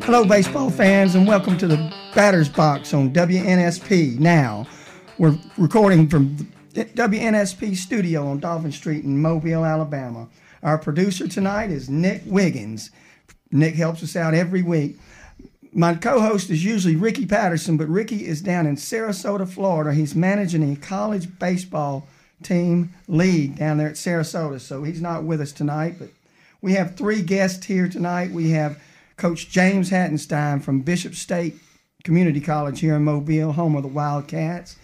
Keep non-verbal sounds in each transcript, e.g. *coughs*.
Hello, baseball fans, and welcome to the Batter's Box on WNSP. Now, we're recording from the WNSP studio on Dolphin Street in Mobile, Alabama. Our producer tonight is Nick Wiggins. Nick helps us out every week. My co host is usually Ricky Patterson, but Ricky is down in Sarasota, Florida. He's managing a college baseball team league down there at Sarasota, so he's not with us tonight. But we have three guests here tonight. We have Coach James Hattenstein from Bishop State Community College here in Mobile, home of the Wildcats.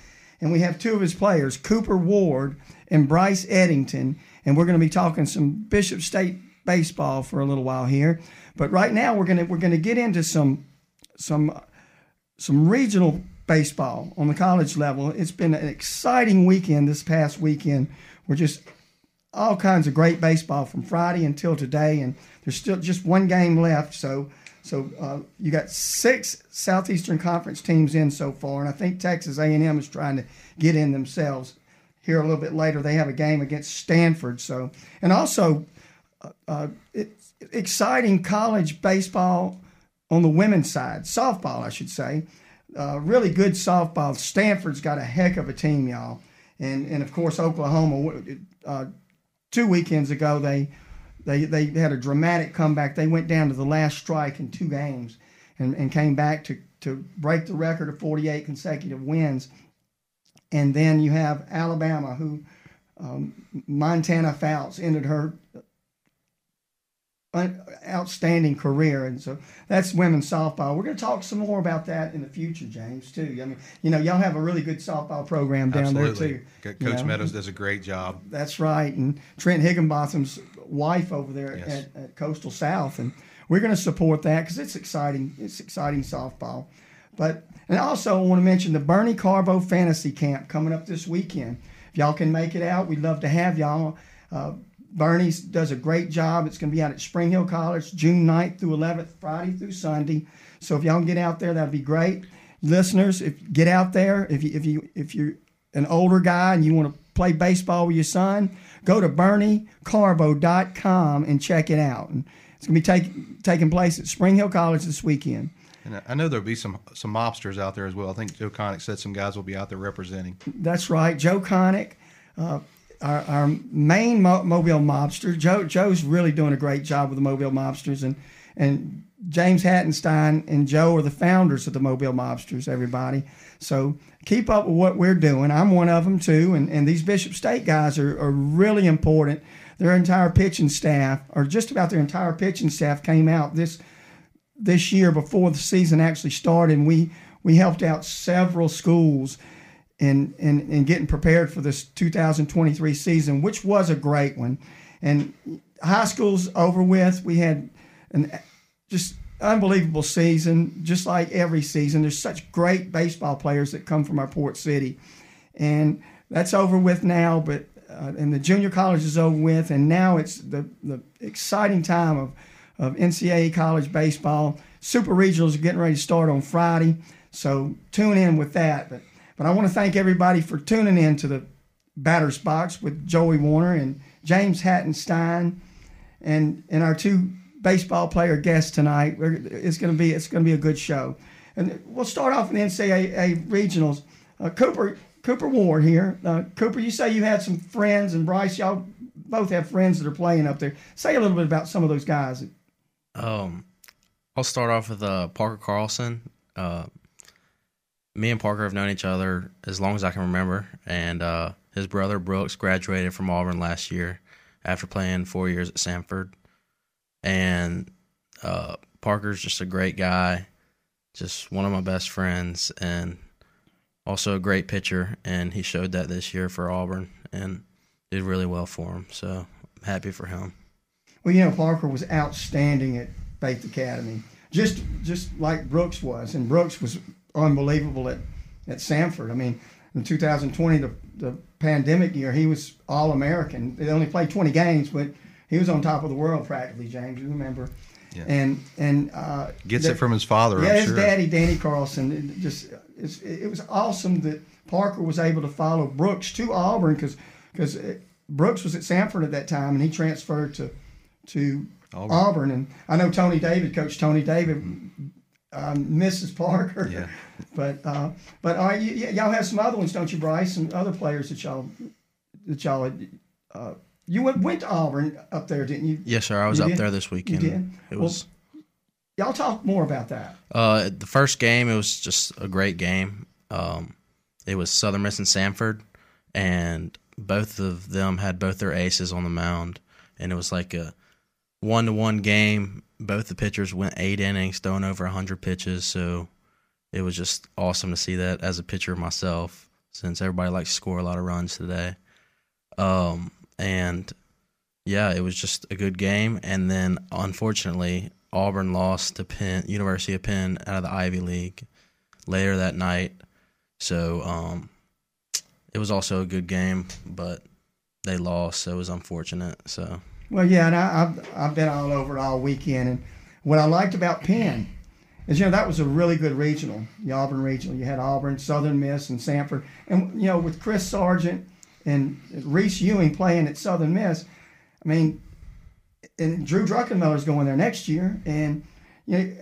And we have two of his players, Cooper Ward and Bryce Eddington. And we're going to be talking some Bishop State baseball for a little while here. But right now we're going to we're going to get into some some some regional baseball on the college level. It's been an exciting weekend this past weekend. We're just all kinds of great baseball from Friday until today, and there's still just one game left. So, so uh, you got six Southeastern Conference teams in so far, and I think Texas A&M is trying to get in themselves. Here a little bit later, they have a game against Stanford. So, and also, uh, uh, it's exciting college baseball on the women's side, softball, I should say. Uh, really good softball. Stanford's got a heck of a team, y'all, and and of course Oklahoma. Uh, two weekends ago, they they they had a dramatic comeback. They went down to the last strike in two games, and, and came back to to break the record of 48 consecutive wins. And then you have Alabama, who um, Montana Fouts ended her outstanding career, and so that's women's softball. We're going to talk some more about that in the future, James. Too. I mean, you know, y'all have a really good softball program down Absolutely. there too. Coach know? Meadows does a great job. That's right, and Trent Higginbotham's wife over there yes. at, at, Coastal South, and we're going to support that because it's exciting. It's exciting softball, but and also I want to mention the Bernie Carbo Fantasy Camp coming up this weekend. If y'all can make it out, we'd love to have y'all. Uh, Bernie does a great job. It's going to be out at Spring Hill College June 9th through 11th, Friday through Sunday. So if y'all can get out there, that'd be great. Listeners, if get out there, if you if you if you're an older guy and you want to play baseball with your son, go to BernieCarbo.com and check it out. And it's going to be take, taking place at Spring Hill College this weekend. And I know there'll be some some mobsters out there as well. I think Joe Connick said some guys will be out there representing. That's right, Joe Connick. Uh, our, our main Mo- Mobile mobster. Joe Joe's really doing a great job with the Mobile mobsters, and and James Hattenstein and Joe are the founders of the Mobile mobsters. Everybody, so keep up with what we're doing. I'm one of them too, and and these Bishop State guys are, are really important. Their entire pitching staff, or just about their entire pitching staff, came out this this year before the season actually started. And we we helped out several schools in, in, in getting prepared for this 2023 season, which was a great one. And high school's over with. We had an just unbelievable season, just like every season. There's such great baseball players that come from our port city, and that's over with now. But uh, and the junior college is over with, and now it's the the exciting time of of NCAA college baseball. Super regionals are getting ready to start on Friday, so tune in with that. But but I want to thank everybody for tuning in to the Batter's Box with Joey Warner and James Hattenstein and and our two baseball player guest tonight. It's going to be it's going to be a good show. And we'll start off in the NCAA regionals. Uh, Cooper Cooper Ward here. Uh, Cooper, you say you had some friends, and Bryce, y'all both have friends that are playing up there. Say a little bit about some of those guys. Um, I'll start off with uh, Parker Carlson. Uh, me and Parker have known each other as long as I can remember, and uh, his brother Brooks graduated from Auburn last year after playing four years at Samford. And uh, Parker's just a great guy, just one of my best friends, and also a great pitcher. And he showed that this year for Auburn and did really well for him. So I'm happy for him. Well, you know, Parker was outstanding at Faith Academy, just just like Brooks was, and Brooks was unbelievable at, at Samford. I mean, in 2020, the, the pandemic year, he was All American. They only played 20 games, but he was on top of the world practically. James, you remember? Yeah. And and uh, gets the, it from his father. Yeah, I'm his sure. daddy, Danny Carlson. It just it was awesome that Parker was able to follow Brooks to Auburn because because Brooks was at Samford at that time and he transferred to to Auburn. Auburn. and I know Tony David, Coach Tony David, um, Mrs. Parker. Yeah. *laughs* But uh, but all right, y- y- y'all have some other ones, don't you, Bryce? And other players that y'all that y'all had, uh, you went, went to Auburn up there, didn't you? Yes, sir. I was You up did? there this weekend. You did? It Well- was Y'all talk more about that. uh, the first game. It was just a great game. Um, it was Southern Miss and Samford, and both of them had both their aces on the mound, and it was like a one to one game. Both the pitchers went eight innings, throwing over hundred pitches. So it was just awesome to see that as a pitcher myself, since everybody likes to score a lot of runs today. Um, and yeah, it was just a good game. And then unfortunately, Auburn lost to Penn, University of Penn out of the Ivy League later that night. So um, it was also a good game, but they lost, so it was unfortunate. So Well, yeah, and I, I've I've been all over it all weekend, and what I liked about Penn is you know that was a really good regional, the Auburn regional. You had Auburn, Southern Miss, and Samford, and you know with Chris Sargent and Reese Ewing playing at Southern Miss, I mean, and Drew Druckenmiller's going there next year, and you know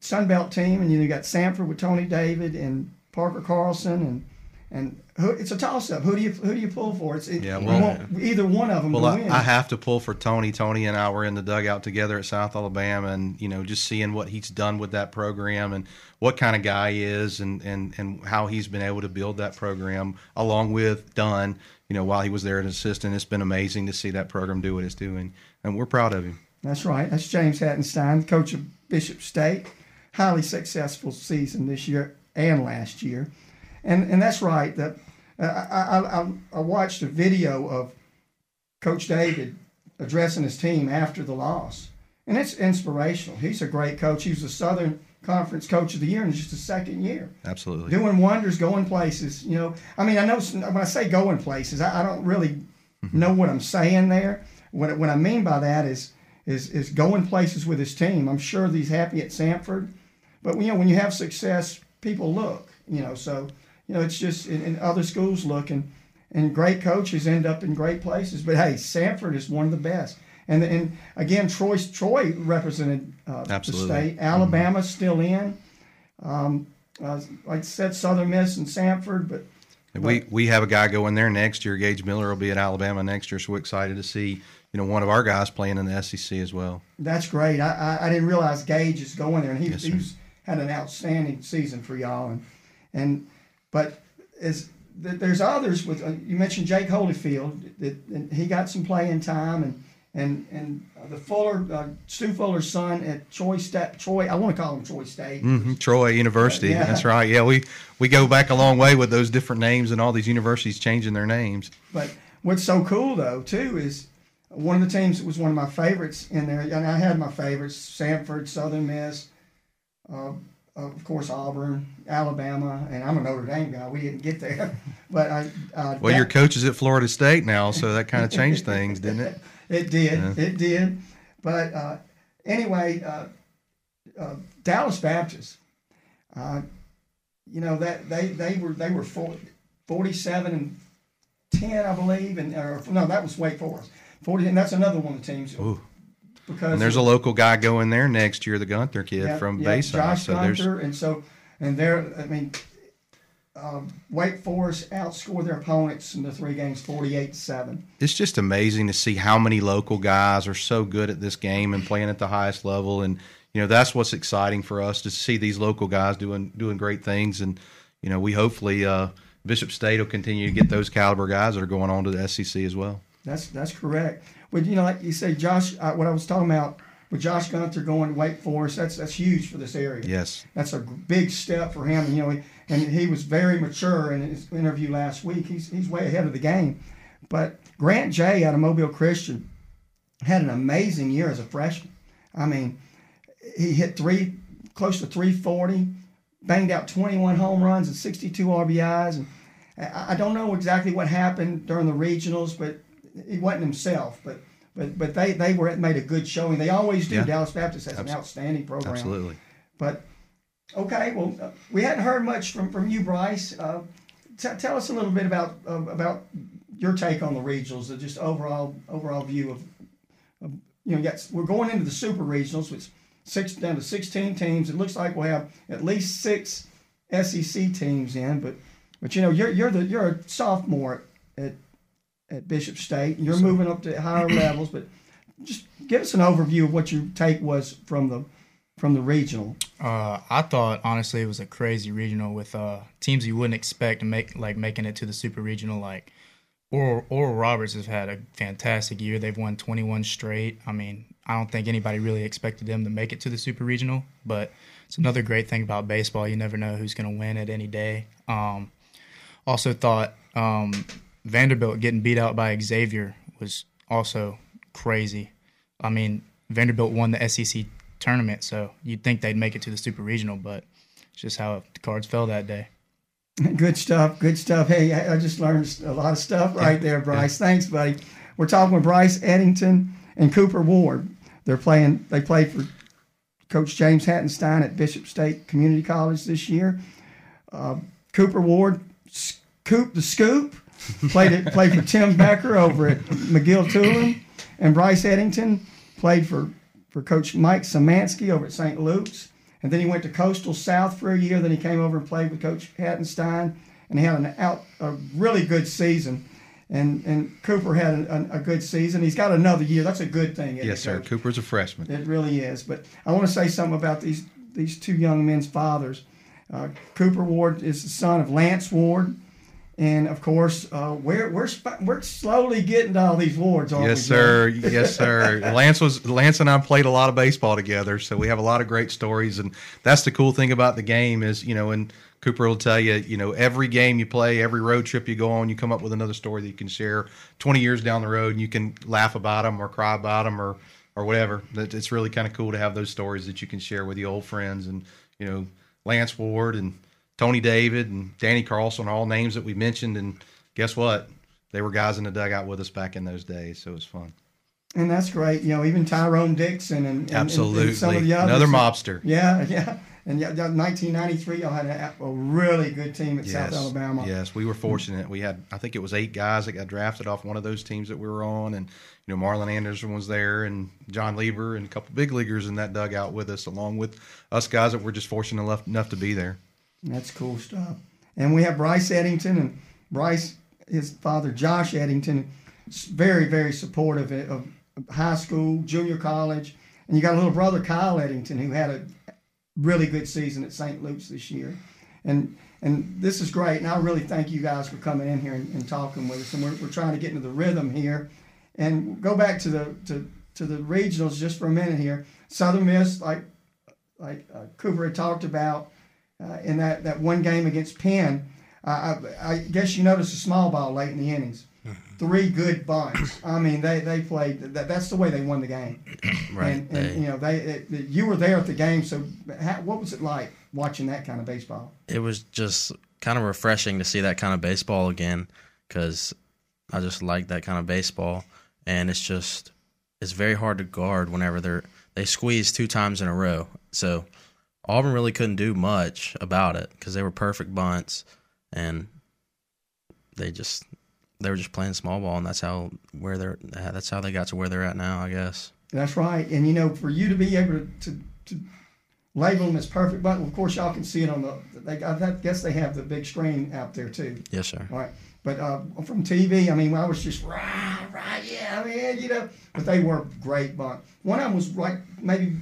Sun Belt team, and you got Samford with Tony David and Parker Carlson, and and who, it's a toss up. Who do you who do you pull for? It's it, Yeah, well- either one of them Well, I, win. I have to pull for Tony. Tony and I were in the dugout together at South Alabama, and you know, just seeing what he's done with that program and what kind of guy he is, and and and how he's been able to build that program along with Dunn. You know, while he was there as an assistant, it's been amazing to see that program do what it's doing, and we're proud of him. That's right. That's James Hattenstein, coach of Bishop State. Highly successful season this year and last year, and and that's right. That uh, I, I I I watched a video of Coach David addressing his team after the loss, and it's inspirational. He's a great coach. He was the Southern Conference Coach of the Year in just his second year Absolutely. doing wonders, going places. You know, I mean, I know when I say going places, I, I don't really know what I'm saying there. What what I mean by that is is is going places with his team. I'm sure he's happy at Samford, but you know, when you have success, people look. You know, so you know, it's just and, and other schools look and and great coaches end up in great places. But hey, Samford is one of the best. And and again, Troy Troy represented uh, the state. Alabama's still in. Um, uh, like I said, Southern Miss and Samford, but we we have a guy going there next year. Gage Miller will be at Alabama next year, so we're excited to see you know one of our guys playing in the SEC as well. that's great. I, I, I didn't realize Gage is going there, and he, Yes, he's had an outstanding season for y'all. And and but as there's others with uh, you mentioned Jake Holyfield that and he got some playing time and. And and uh, the Fuller, uh, Stu Fuller's son at Troy State, Troy, I want to call him Troy State. hmm Troy University. Yeah. That's right. Yeah, we we go back a long way with those different names and all these universities changing their names. But what's so cool though too is one of the teams that was one of my favorites in there, and I had my favorites: Samford, Southern Miss, uh, of course Auburn, Alabama, and I'm a Notre Dame guy. We didn't get there, *laughs* but I. Uh, Well, that- your coach is at Florida State now, so that kind of changed things, didn't it? *laughs* It did. Yeah. It did. But uh, anyway, uh, uh, Dallas Baptist. Uh, you know that they they were they were 40, 47 and ten, I believe, and or no, that was Wake Forest. Forty, and that's another one of the teams. Ooh. Because And there's a local guy going there next year, the Gunther kid yeah, from yeah, Bayside. Josh so there's Gunther, and so and they're I mean. Um, Wake Forest outscored their opponents in the three games, forty-eight to seven. it's just amazing to see how many local guys are so good at this game and playing at the highest level and you know that's what's exciting for us to see these local guys doing doing great things and you know we hopefully uh, Bishop State will continue to get those caliber guys that are going on to the SEC as well. That's that's correct. But you know, like you say, Josh, uh, what I was talking about with Josh Gunther going to Wake Forest, that's that's huge for this area. Yes. That's a big step for him. You know, and he was very mature in his interview last week. He's he's way ahead of the game. But Grant Jay out of Mobile Christian had an amazing year as a freshman. I mean, he hit three close to 340, banged out 21 home runs and 62 RBIs. And I, I don't know exactly what happened during the regionals, but he wasn't himself. But but but they they were made a good showing. They always do. Yeah. Dallas Baptist has an outstanding program. Absolutely. But okay, well, uh, we hadn't heard much from, from you, Bryce. Uh, t- tell us a little bit about uh, about your take on the regionals, uh, just overall overall view of, of you know, got, we're going into the super regionals, which six down to 16 teams. It looks like we'll have at least six SEC teams in, but but you know, you're you're the you're a sophomore at at Bishop State, and you're moving up to higher *clears throat* levels. But just give us an overview of what your take was from the from the regional. Uh, I thought honestly it was a crazy regional with uh, teams you wouldn't expect to make like making it to the super regional. Like Oral, Oral Roberts has had a fantastic year. They've won 21 straight. I mean, I don't think anybody really expected them to make it to the super regional, but it's another great thing about baseball. You never know who's going to win at any day. Um, also thought um, Vanderbilt getting beat out by Xavier was also crazy. I mean, Vanderbilt won the SEC tournament, so you'd think they'd make it to the super regional, but it's just how the cards fell that day. *laughs* Good stuff. Good stuff. Hey, I just learned a lot of stuff right there, Bryce. Thanks, buddy. We're talking with Bryce Eddington and Cooper Ward. They're playing. They played for Coach James Hattenstein at Bishop State Community College this year. Uh, Cooper Ward, Coop the Scoop, played it, played for Tim Becker over at McGill Toolen, and Bryce Eddington played for for Coach Mike Samansky over at St. Luke's. And then he went to Coastal South for a year. Then he came over and played with Coach Hattenstein, and he had an out a really good season. And and Cooper had a, a, good season. He's got another year. That's a good thing. Yes, sir. Coach? Cooper's a freshman. It really is. But I want to say something about these these two young men's fathers. Uh, Cooper Ward is the son of Lance Ward, and of course, uh, we're we're we're slowly getting to all these wards. Yes, sir. yes, sir. Lance was Lance and I played a lot of baseball together, so we have a lot of great stories. And that's the cool thing about the game is, you know, and Cooper will tell you, you know, every game you play, every road trip you go on, you come up with another story that you can share 20 years down the road, and you can laugh about them or cry about them or or whatever. It's really kind of cool to have those stories that you can share with the old friends and you know Lance Ward and Tony David and Danny Carlson, all names that we mentioned. And guess what? They were guys in the dugout with us back in those days, so it was fun. And that's great. You know, even Tyrone Dixon and, and absolutely and some of the others. Another mobster. Yeah, *laughs* yeah. And yeah, 1993, y'all had a, a, really good team at yes, South Alabama. Yes, we were fortunate. We had, I think it was eight guys that got drafted off one of those teams that we were on, and you know Marlon Anderson was there, and Jon Lieber, and a couple big leaguers in that dugout with us, along with us guys that were just fortunate enough, enough to be there. That's cool stuff. And we have Bryce Eddington and Bryce, his father Josh Eddington, very very supportive of high school, junior college, and you got a little brother Kyle Eddington who had a really good season at St. Luke's this year, and and this is great. And I really thank you guys for coming in here and, and talking with us. And we're, we're trying to get into the rhythm here, and go back to the to to the regionals just for a minute here. Southern Miss, like like uh, Cooper had talked about uh, in that, that one game against Penn. Uh, I, I, guess you noticed a small ball late in the innings. Mm-hmm. Three good bunts. I mean, they, they played. That, that's the way they won the game. *coughs* right. And, and they, you know, they it, you were there at the game. So, how, what was it like watching that kind of baseball? It was just kind of refreshing to see that kind of baseball again, because I just like that kind of baseball, and it's just it's very hard to guard whenever they're they squeeze two times in a row. So Auburn really couldn't do much about it because they were perfect bunts, and they just they were just playing small ball, and that's how where they're that's how they got to where they're at now, I guess. That's right, and you know, for you to be able to to, label them as perfect bunt, of course, y'all can see it on the. They, I guess they have the big screen out there too. Yes, sir. All right. But uh, from TV, I mean, I was just right, right, yeah, I mean, you know. But they were great bunt. One of them was like maybe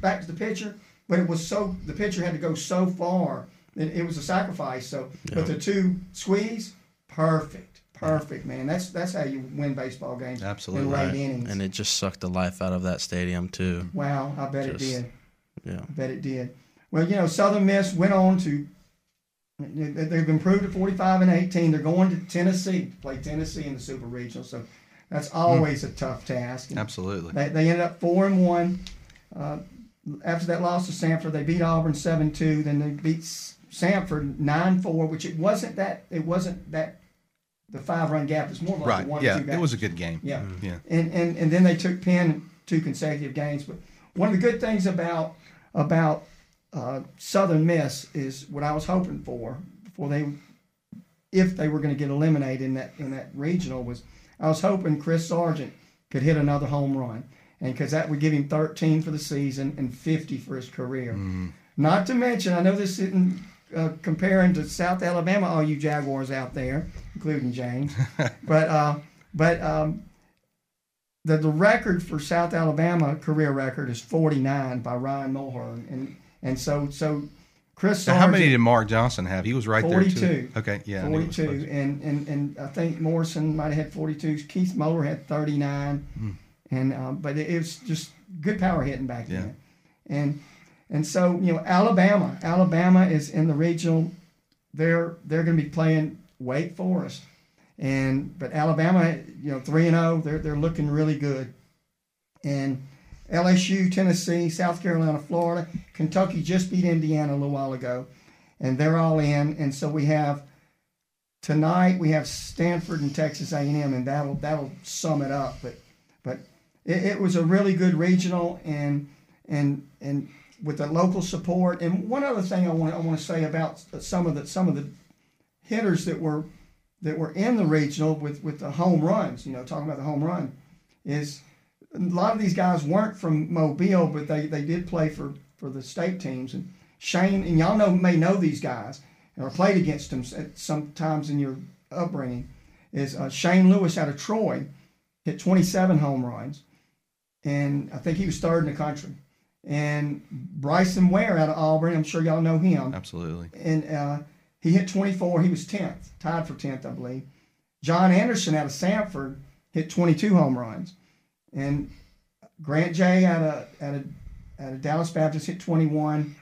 back to the pitcher but it was so the pitcher had to go so far. It, it was a sacrifice. So, yeah. but the two squeeze, perfect, perfect, man. That's that's how you win baseball games. Absolutely, in right. innings. And it just sucked the life out of that stadium too. Wow, I bet just, it did. Yeah, I bet it did. Well, you know, Southern Miss went on to. They've improved at 45 and 18. They're going to Tennessee to play Tennessee in the Super Regional. So that's always mm. a tough task. And Absolutely. They, they ended up four and one. Uh, after that loss to Samford, they beat Auburn seven two. Then they beat Samford nine four, which it wasn't that it wasn't that the five run gap. It's more like right. one yeah, two it was a good game. Yeah, mm-hmm. yeah. And and and then they took Penn two consecutive games. But one of the good things about about uh, Southern Miss is what I was hoping for before they, if they were going to get eliminated in that in that regional was I was hoping Chris Sargent could hit another home run and because that would give him 13 for the season and 50 for his career. Not to mention, I know this isn't uh, comparing to South Alabama, all you Jaguars out there, including James, *laughs* but uh, but um, the the record for South Alabama career record is 49 by Ryan Mulhern, and and so so Chris. Now, how many did Mark Johnson have? He was right there 42. too. Okay, yeah, I knew it was 42, and, and and I think Morrison might have had 42. Keith Moeller had 39, and um, but it, was just good power hitting back Yeah. then, and and so you know Alabama, Alabama is in the regional. They're they're going to be playing Wake Forest, and but Alabama, you know, three and zero. They're they're looking really good, and LSU, Tennessee, South Carolina, Florida, Kentucky just beat Indiana a little while ago, and they're all in. And so we have tonight we have Stanford and Texas A&M, and that'll that'll sum it up. But but it, it was a really good regional, and and and with the local support. And one other thing I want I want to say about some of the some of the hitters that were that were in the regional with with the home runs. You know, talking about the home run is a lot of these guys weren't from Mobile, but they, they did play for, for the state teams. And Shane, and y'all know may know these guys or played against them sometimes in your upbringing. Is uh, Shane Lewis out of Troy hit 27 home runs, and I think he was third in the country. And Bryson Ware out of Auburn, I'm sure y'all know him Absolutely. and uh, he hit 24. He was 10th, tied for 10th, I believe. John Anderson out of Samford hit 22 home runs, and Grant Jay out of out of, out of Dallas Baptist hit 21,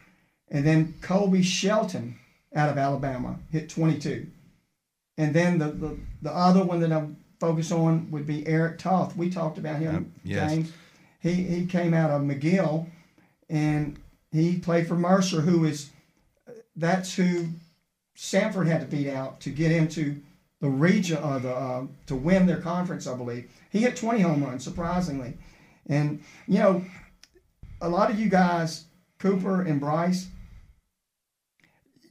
and then Colby Shelton out of Alabama hit 22, and then the the, the other one that I'm focused on would be Eric Toth. We talked about him, yes. James. He he came out of McGill, and he played for Mercer, who is that's who Samford had to beat out to get into the region uh, the uh, to win their conference, I believe. He hit 20 home runs, surprisingly, and you know, a lot of you guys, Cooper and Bryce,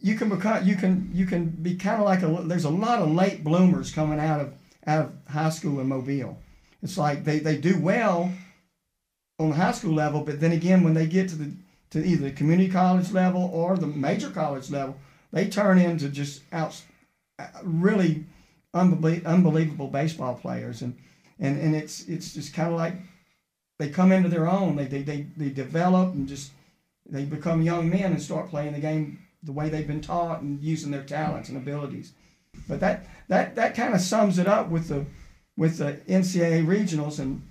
you can become you can you can be kind of like a there's a lot of late bloomers coming out of out of high school in Mobile. It's like they, they do well on the high school level, but then again when they get to the to either the community college level or the major college level, they turn into just out really unbelie- unbelievable baseball players. And and and it's it's just kind of like they come into their own. They, they they they develop and just they become young men and start playing the game the way they've been taught and using their talents and abilities. But that that that kind of sums it up with the with the NCAA regionals and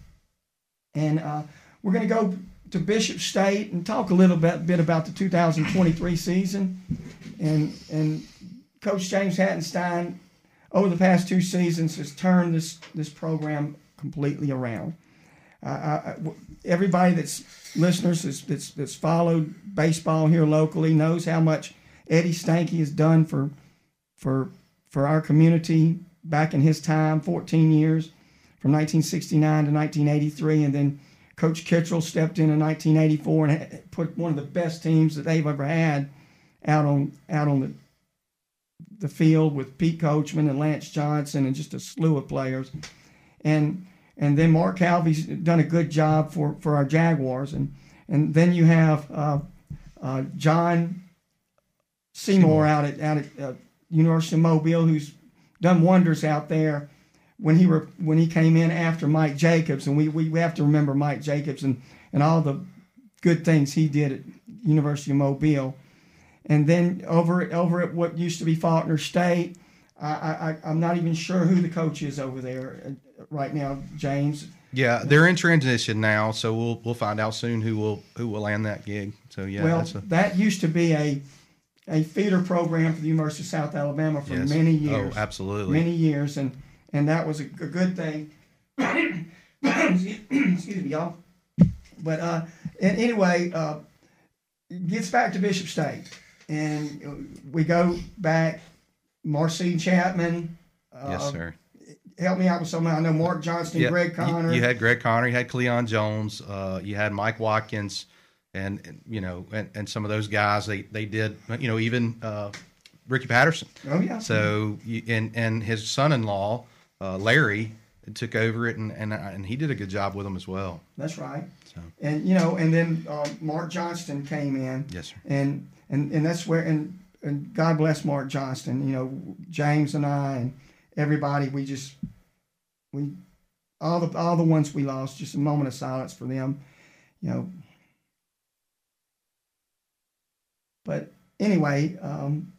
and uh, we're going to go to Bishop State and talk a little bit, bit about the 2023 season and and Coach James Hattenstein over the past two seasons has turned this this program completely around. Uh, everybody that's listeners that's, that's that's followed baseball here locally knows how much Eddie Stanky has done for for for our community back in his time, 14 years, from 1969 to 1983, and then Coach Kittrell stepped in in 1984 and put one of the best teams that they've ever had out on out on the the field with Pete Coachman and Lance Johnson and just a slew of players, and and then Mark Calvi's done a good job for, for our Jaguars, and and then you have uh, uh, John Seymour. out at out at uh, University of Mobile, who's done wonders out there. When he were when he came in after Mike Jacobs, and we, we, we have to remember Mike Jacobs and, and all the good things he did at University of Mobile, and then over at- over at what used to be Faulkner State, I, I I'm not even sure who the coach is over there uh, right now, James. Yeah, they're in transition now, so we'll we'll find out soon who will who will land that gig. So yeah, well, that's a that used to be a a feeder program for the University of South Alabama for yes. many years. Oh, absolutely. many years, and and that was a, a good thing. *coughs* Excuse me, y'all. But uh, and anyway, uh, gets back to Bishop State, and we go back. Marcy Chapman. Uh, yes, sir. Help me out with something. I know Mark Johnston, Yeah, Greg you- Connor. You, had Greg Connor, you had Cleon Jones, uh, you had Mike Watkins, and, and, you know, and, and some of those guys. They they did, you know, even uh, Ricky Patterson. oh yeah. So you- and and his son-in-law uh, Larry took over it, and and, and he did a good job with them as well. That's right. So And you know, and then uh, Mark Johnston came in. yes, sir. and and and that's where and and God bless Mark Johnston. You know, James and I and everybody. We just we all the all the ones we lost. Just a moment of silence for them. You know. But anyway, um,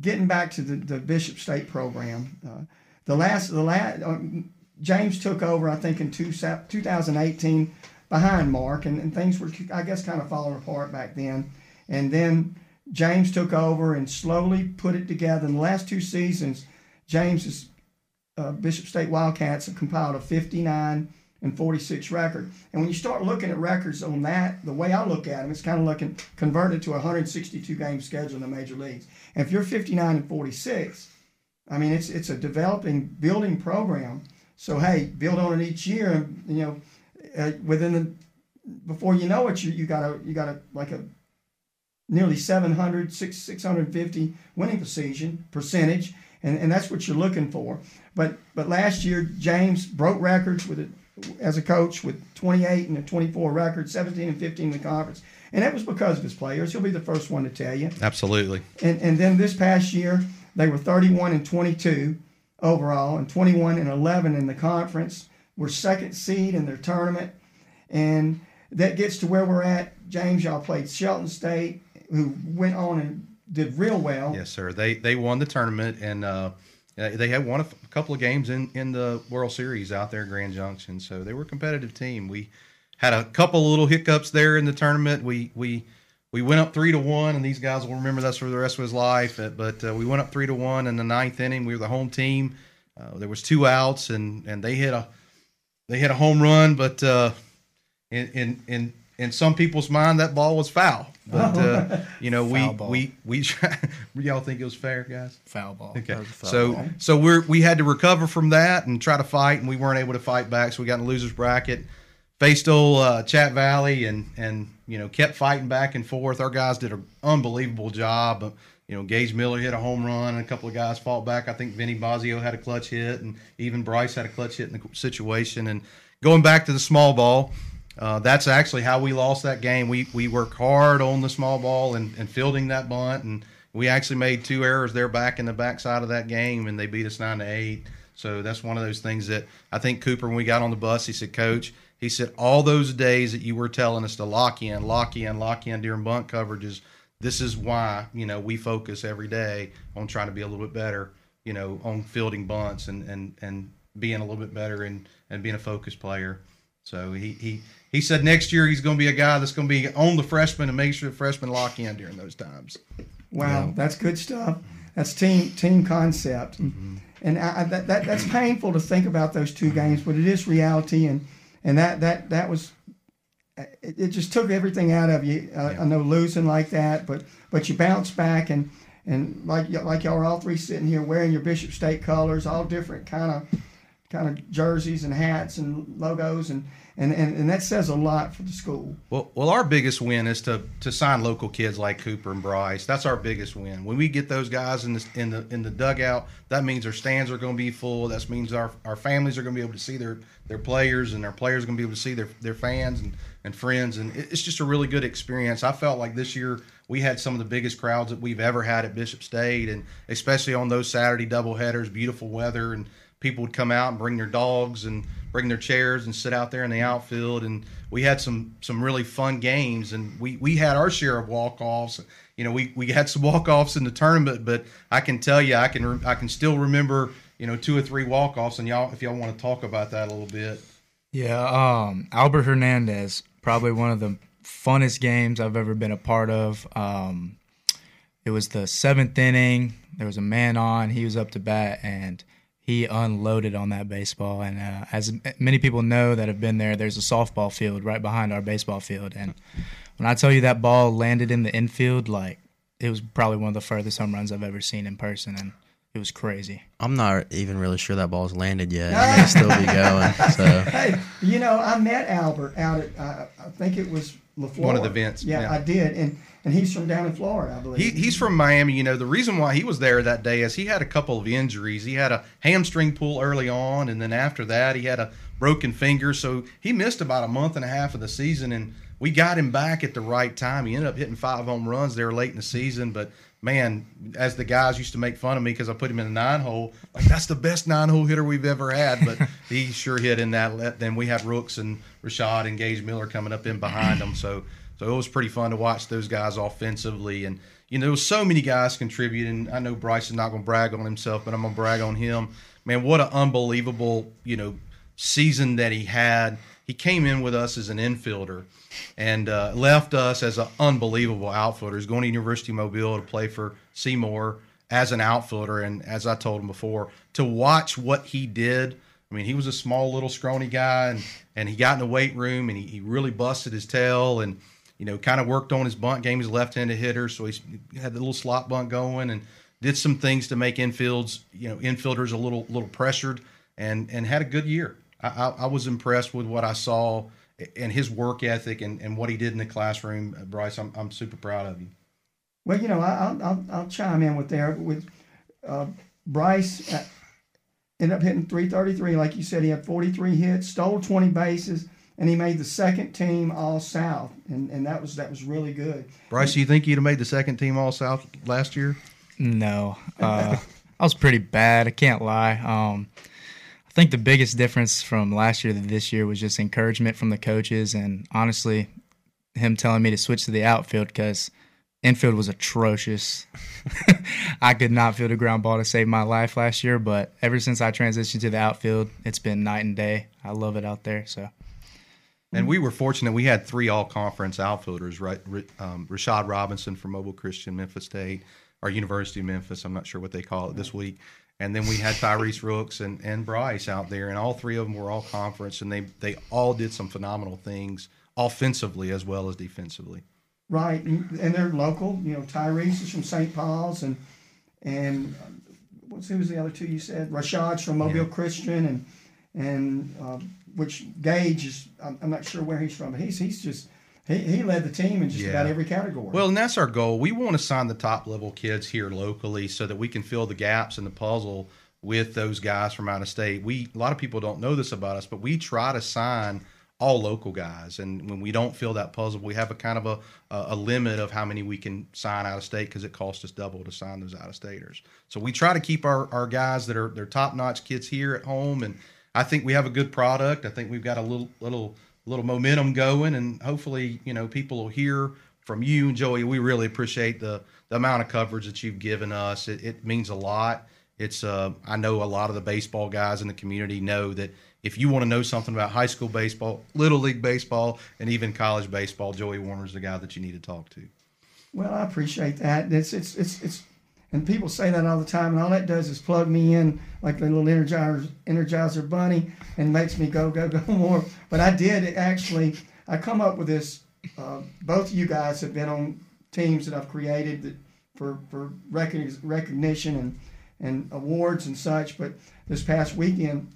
getting back to the, the Bishop State program, uh, the last the last uh, James took over. I think in two, 2018 behind Mark, and, and things were I guess kind of falling apart back then. And then James took over and slowly put it together. In the last two seasons, James's uh, Bishop State Wildcats have compiled a 59 and 46 record. And when you start looking at records on that, the way I look at them, it's kind of looking converted to a 162 game schedule in the major leagues. And if you're 59 and 46, I mean it's it's a developing building program. So hey, build on it each year, and you know, uh, within the before you know it, you you got a you got a like a nearly 700, 650 winning precision percentage, and, and that's what you're looking for. But but last year James broke records with it as a coach with 28 and a 24 record, 17 and 15 in the conference, and that was because of his players. He'll be the first one to tell you. Absolutely. And and then this past year they were 31 and 22 overall, and 21 and 11 in the conference. We're second seed in their tournament, and that gets to where we're at. James, y'all played Shelton State, who went on and did real well. Yes, sir. They they won the tournament and uh, they had won a, f- a couple of games in, in the World Series out there at Grand Junction. So they were a competitive team. We had a couple little hiccups there in the tournament. We we we went up three to one, and these guys will remember that for the rest of his life. But uh, we went up three to one in the ninth inning. We were the home team. Uh, there was two outs, and and they hit a they hit a home run, but uh, in in in in some people's mind that ball was foul. But uh, *laughs* you know we Foul ball. we we *laughs* y'all think it was fair, guys? Foul ball. Okay, foul so ball. so we're we had to recover from that and try to fight, and we weren't able to fight back, so we got in the losers bracket. Faced old uh, Chat Valley and and you know kept fighting back and forth. Our guys did an unbelievable job. You know, Gage Miller hit a home run, and a couple of guys fought back. I think Vinny Bazio had a clutch hit, and even Bryce had a clutch hit in the situation. And going back to the small ball, uh, that's actually how we lost that game. We we worked hard on the small ball and, and fielding that bunt, and we actually made two errors there back in the backside of that game, and they beat us nine to eight. So that's one of those things that I think Cooper, when we got on the bus, he said, Coach, he said, all those days that you were telling us to lock in, lock in, lock in during bunt coverages, this is why you know we focus every day on trying to be a little bit better, you know, on fielding bunts and and and being a little bit better and and being a focused player. So he he he said next year he's going to be a guy that's going to be on the freshmen and make sure the freshmen lock in during those times. Wow, that's good stuff. That's team team concept, mm-hmm. and I, I, that, that that's painful to think about those two games, but it is reality, and and that that that was. It, it just took everything out of you. I, I know losing like that, but but you bounce back and and like like y'all are all three sitting here wearing your Bishop State colors, all different kind of kind of jerseys and hats and logos, and and, and and that says a lot for the school. Well, well, our biggest win is to to sign local kids like Cooper and Bryce. That's our biggest win. When we get those guys in the in the in the dugout, that means our stands are going to be full. That means our our families are going to be able to see their their players, and our players are going to be able to see their their fans and and friends. And it's just a really good experience. I felt like this year we had some of the biggest crowds that we've ever had at Bishop State, and especially on those Saturday doubleheaders, beautiful weather, and people would come out and bring their dogs and bring their chairs and sit out there in the outfield and we had some some really fun games and we we had our share of walk-offs you know we we had some *laughs* walk-offs in the tournament but i can tell you i can i can still remember you know two or three walk-offs and y'all if y'all want to talk about that a little bit Yeah, um, Albert Hernandez, probably one of the funnest games I've ever been a part of. Um, it was the seventh inning. There was a man on. He was up to bat, and he unloaded on that baseball. And uh, as many people know that have been there, there's a softball field right behind our baseball field. And when I tell you that ball landed in the infield, like it was probably one of the furthest home runs I've ever seen in person, and it was crazy. I'm not even really sure that ball's landed yet. It may still be going. *laughs* So Hey, you know, I met Albert out at uh, I think it was LaFleur. One of the events, Yeah, yeah. I did, and and he's from down in Florida, I believe. He, he's from Miami. You know, the reason why he was there that day is he had a couple of injuries. He had a hamstring pull early on, and then after that, he had a broken finger. So he missed about a month and a half of the season, and we got him back at the right time. He ended up hitting five home runs there late in the season, but man, as the guys used to make fun of me because I put him in a nine hole, like that's the best nine hole hitter we've ever had. But he sure hit in that. Then we had Rooks and Rashad and Gage Miller coming up in behind him. So so it was pretty fun to watch those guys offensively. And you know, there was so many guys contributing. I know Bryce is not going to brag on himself, but I'm going to brag on him. Man, what an unbelievable you know season that he had. He came in with us as an infielder and uh, left us as an unbelievable outfielder. He's going to University Mobile to play for Seymour as an outfielder. And as I told him before, to watch what he did. I mean, he was a small little scrawny guy, and, and he got in the weight room and he, he really busted his tail and, you know, kind of worked on his bunt game. He's a left-handed hitter, so he had the little slot bunt going and did some things to make infields, you know, infielders a little little pressured, and and had a good year. I, I, I was impressed with what I saw and his work ethic and, and what he did in the classroom, uh, Bryce, I'm, I'm super proud of you. Well, you know, I'll, I'll, I'll chime in with there with uh, Bryce uh, ended up hitting 333. Like you said, he had 43 hits, stole 20 bases, and he made the second team All South, and, and that was that was really good. Bryce, do you think you'd have made the second team All South last year? No, uh, I was pretty bad. I can't lie. Um, I think the biggest difference from last year to this year was just encouragement from the coaches, and honestly, him telling me to switch to the outfield because infield was atrocious. *laughs* I could not field a ground ball to save my life last year, but ever since I transitioned to the outfield, it's been night and day. I love it out there. So. And we were fortunate; we had three all-conference outfielders, right? Um, Rashad Robinson from Mobile Christian, Memphis State, or University of Memphis. I'm not sure what they call it this week, and then we had Tyrese Rooks and, and Bryce out there, and all three of them were all conference, and they they all did some phenomenal things offensively as well as defensively. Right, and, and they're local. You know, Tyrese is from St. Paul's, and and what's who was the other two you said? Rashad's from Mobile yeah. Christian, and and uh, which Gage is. I'm, I'm not sure where he's from, but he's he's just he, he led the team in just yeah. about every category. Well, and that's our goal. We want to sign the top level kids here locally so that we can fill the gaps in the puzzle with those guys from out of state. We a lot of people don't know this about us, but we try to sign all local guys, and when we don't fill that puzzle, we have a kind of a a limit of how many we can sign out of state because it costs us double to sign those out of staters. So we try to keep our, our guys that are they're top notch kids here at home, and I think we have a good product. I think we've got a little little little momentum going, and hopefully, you know, people will hear from you, Joey. We really appreciate the the amount of coverage that you've given us. It, it means a lot. It's uh, I know a lot of the baseball guys in the community know that if you want to know something about high school baseball, little league baseball, and even college baseball, Joey Warner's the guy that you need to talk to. Well, I appreciate that. It's it's it's it's and people say that all the time, and all that does is plug me in like the little energizer, energizer bunny and makes me go, go, *laughs* go more. But I did actually, I come up with this. Uh, both of you guys have been on teams that I've created that for, for recognition and, and awards and such. But this past weekend,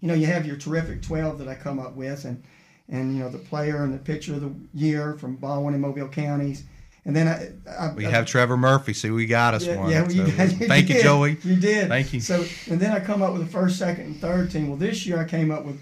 you know, you have your terrific 12 that I come up with, and, and you know, the player and the pitcher of the year from Baldwin and Mobile counties and then I, I we I, have Trevor Murphy, so we got us yeah, one. Yeah, you, so, got, you thank did. you, Joey. You did. Thank you. So and then I come up with a first, second, and third team. Well, this year I came up with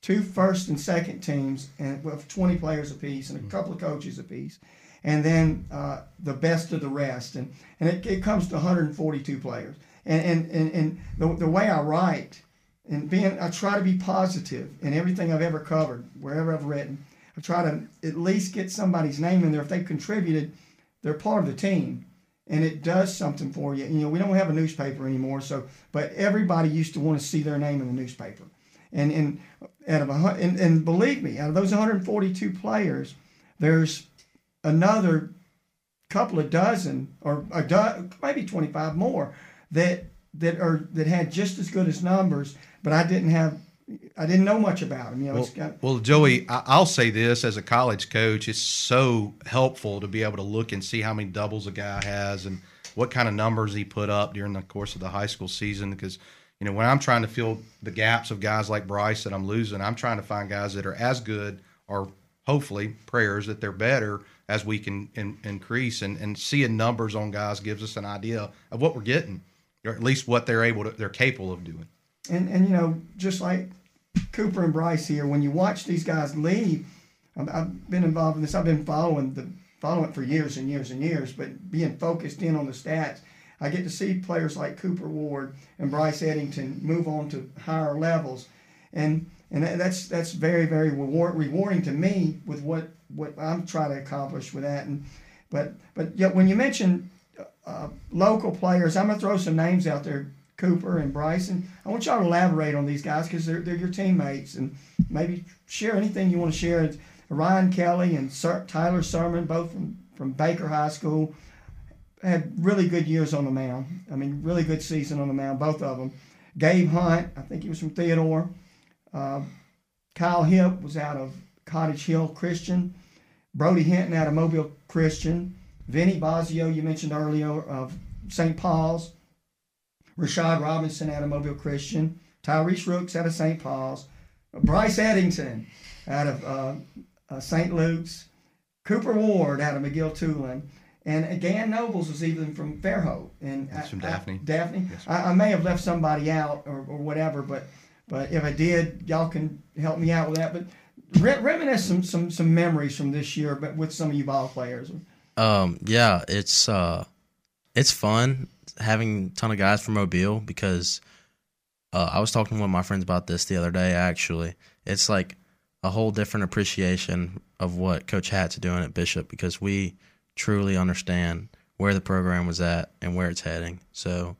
two first and second teams, and with 20 players apiece, and a mm-hmm. couple of coaches apiece, and then uh, the best of the rest, and and it, it comes to 142 players. And and and, and the, the way I write, and being I try to be positive in everything I've ever covered, wherever I've written. I try to at least get somebody's name in there if they contributed they're part of the team and it does something for you. You know, we don't have a newspaper anymore, so but everybody used to want to see their name in the newspaper. And and out of a, and, and believe me, out of those 142 players, there's another couple of dozen or a do, maybe 25 more that that are that had just as good as numbers, but I didn't have I didn't know much about him. You know, well, got, well, Joey, I'll say this as a college coach, it's so helpful to be able to look and see how many doubles a guy has and what kind of numbers he put up during the course of the high school season. Because you know, when I'm trying to fill the gaps of guys like Bryce that I'm losing, I'm trying to find guys that are as good or hopefully prayers that they're better as we can in, increase and, and seeing numbers on guys gives us an idea of what we're getting or at least what they're able to they're capable of doing And and you know, just like Cooper and Bryce here, when you watch these guys leave, I've, been involved in this. I've been following the following it for years and years and years, but being focused in on the stats, I get to see players like Cooper Ward and Bryce Eddington move on to higher levels, and and that- that's that's very very reward, rewarding to me with what what I'm trying to accomplish with that. And but but yet when you mention uh, local players, I'm gonna throw some names out there. Cooper and Bryson. I want y'all to elaborate on these guys because they're, they're your teammates and maybe share anything you want to share. Ryan Kelly and Sir, Tyler Sermon, both from, from Baker High School, had really good years on the mound. I mean, really good season on the mound, both of them. Gabe Hunt, I think he was from Theodore. Uh, Kyle Hip was out of Cottage Hill Christian. Brody Hinton out of Mobile Christian. Vinny Bazio, you mentioned earlier, of St. Paul's. Rashad Robinson out of Mobile Christian. Tyrese Rooks out of St. Paul's. Bryce Eddington out of uh, uh, St. Luke's. Cooper Ward out of McGill-Toolen. And Dan Nobles was even from Fairhope. And That's from I- I- Daphne. Daphne. Yes, I, I may have left somebody out or, or whatever, but but if I did, y'all can help me out with that. But re- reminisce some, some some memories from this year, but with some of you ball players. Um, yeah, it's uh, it's fun having a ton of guys from Mobile because uh, I was talking to one of my friends about this the other day. Actually, it's like a whole different appreciation of what Coach Hat's doing at Bishop because we truly understand where the program was at and where it's heading. So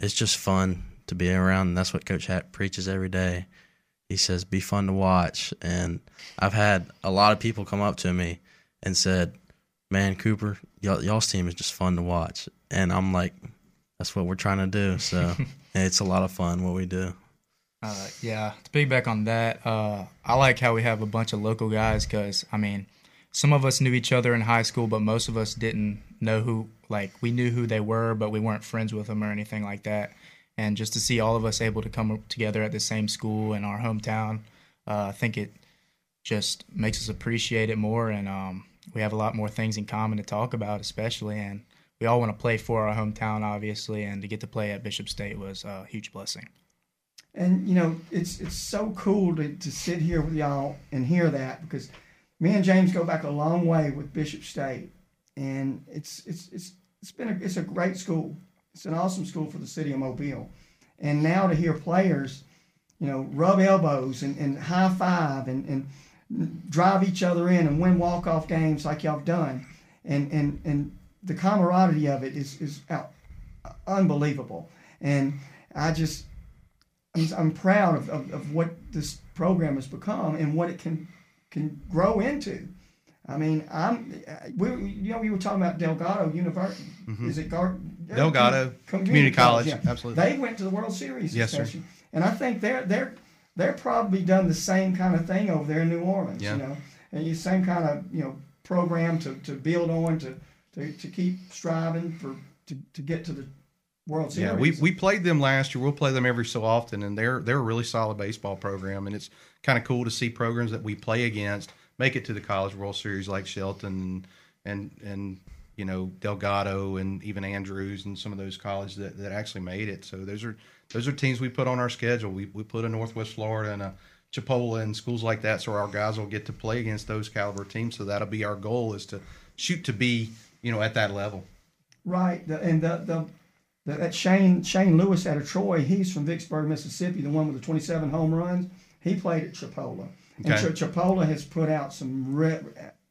it's just fun to be around, and that's what Coach Hat preaches every day. He says, "Be fun to watch," and I've had a lot of people come up to me and said, "Man, Cooper, y'all, y'all's team is just fun to watch," and I'm like, "That's what we're trying to do." So *laughs* it's a lot of fun what we do. Uh, yeah, to piggyback on that, uh, I like how we have a bunch of local guys because I mean, some of us knew each other in high school, but most of us didn't know who. Like we knew who they were, but we weren't friends with them or anything like that. And just to see all of us able to come together at the same school in our hometown, uh, I think it just makes us appreciate it more, and um, we have a lot more things in common to talk about, especially. And we all want to play for our hometown, obviously, and to get to play at Bishop State was a huge blessing. And you know, it's it's so cool to, to sit here with y'all and hear that because me and James go back a long way with Bishop State, and it's it's it's it's been a, it's a great school. It's an awesome school for the city of Mobile, and now to hear players, you know, rub elbows and, and high five and, and drive each other in and win walk off games like y'all have done, and and and the camaraderie of it is is out, unbelievable, and I just I'm, I'm proud of, of, of what this program has become and what it can can grow into. I mean, I'm we you know we were talking about Delgado University. Is it Gar- Mm-hmm. Delgado Community College, absolutely. They went to the World Series. Yes, sir. And I think they're they're they're probably done the same kind of thing over there in New Orleans. Yeah. You know, and the same kind of you know program to, to build on to, to, to keep striving for to, to get to the World Series. Yeah, we, we played them last year. We'll play them every so often, and they're they're a really solid baseball program, and it's kind of cool to see programs that we play against make it to the College World Series, like Shelton and and, and you know Delgado and even Andrews and some of those colleges that, that actually made it. So those are those are teams we put on our schedule. We we put a Northwest Florida and a Chipola and schools like that, so our guys will get to play against those caliber teams. So that'll be our goal is to shoot to be you know at that level. Right, the, and the, the the that Shane Shane Lewis out of Troy, he's from Vicksburg, Mississippi, the one with the 27 home runs. He played at Chipola, and Ch- Chipola has put out some re-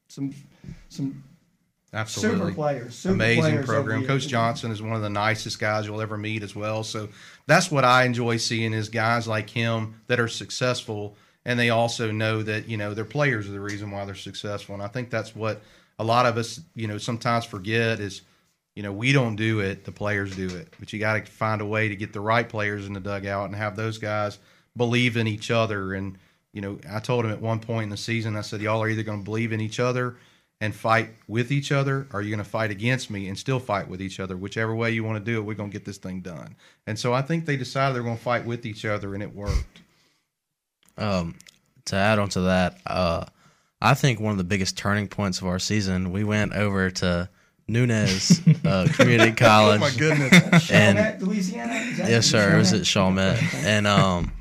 some some Absolutely. super players, super amazing players program. Coach. Johnson is one of the nicest guys you'll ever meet as well. So that's what I enjoy seeing is guys like him that are successful and they also know that, you know, their players are the reason why they're successful. And I think that's what a lot of us, you know, sometimes forget is, you know, we don't do it, the players do it. But you got to find a way to get the right players in the dugout and have those guys believe in each other and you know, I told him at one point in the season, I said, y'all are either going to believe in each other and fight with each other, or you're going to fight against me and still fight with each other. Whichever way you want to do it, we're going to get this thing done. And so I think they decided they're going to fight with each other, and it worked. Um, to add on to that, uh, I think one of the biggest turning points of our season, we went over to Nunez *laughs* uh, Community College. *laughs* Oh my goodness! And- Louisiana. Yes, sir. It was at Chalmette? Chalmette, and um,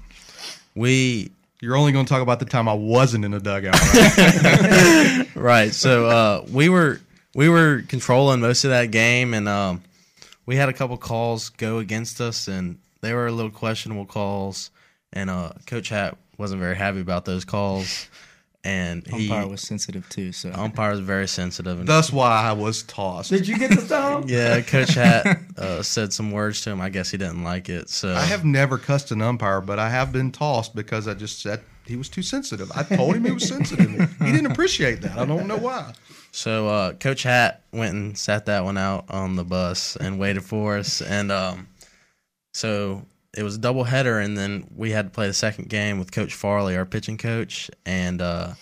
we You're only going to talk about the time I wasn't in the dugout. Right? *laughs* right. So uh, we were we were controlling most of that game, and um, we had a couple calls go against us, and they were a little questionable calls. And uh, Coach Hat wasn't very happy about those calls, and he Umpire was sensitive too, so umpire was very sensitive. And, That's why I was tossed. Did you get the thumb? *laughs* yeah, Coach Hat uh, said some words to him. I guess he didn't like it. So I have never cussed an umpire, but I have been tossed because I just said he was too sensitive. I told him he was sensitive. He didn't appreciate that. I don't know why. So uh, Coach Hat went and sat that one out on the bus and waited for us, and um, so it was a double header, and then we had to play the second game with Coach Farley, our pitching coach, and uh,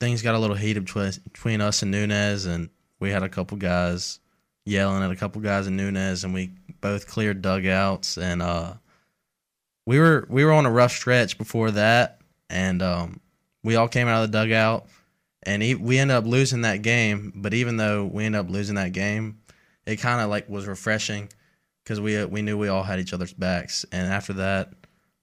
things got a little heated between us and Nunez, and we had a couple guys yelling at a couple guys in Nunez, and we both cleared dugouts, and uh, we were we were on a rough stretch before that, and um, we all came out of the dugout and we ended up losing that game. But even though we ended up losing that game, it kind of like was refreshing because we uh, we knew we all had each other's backs. And after that,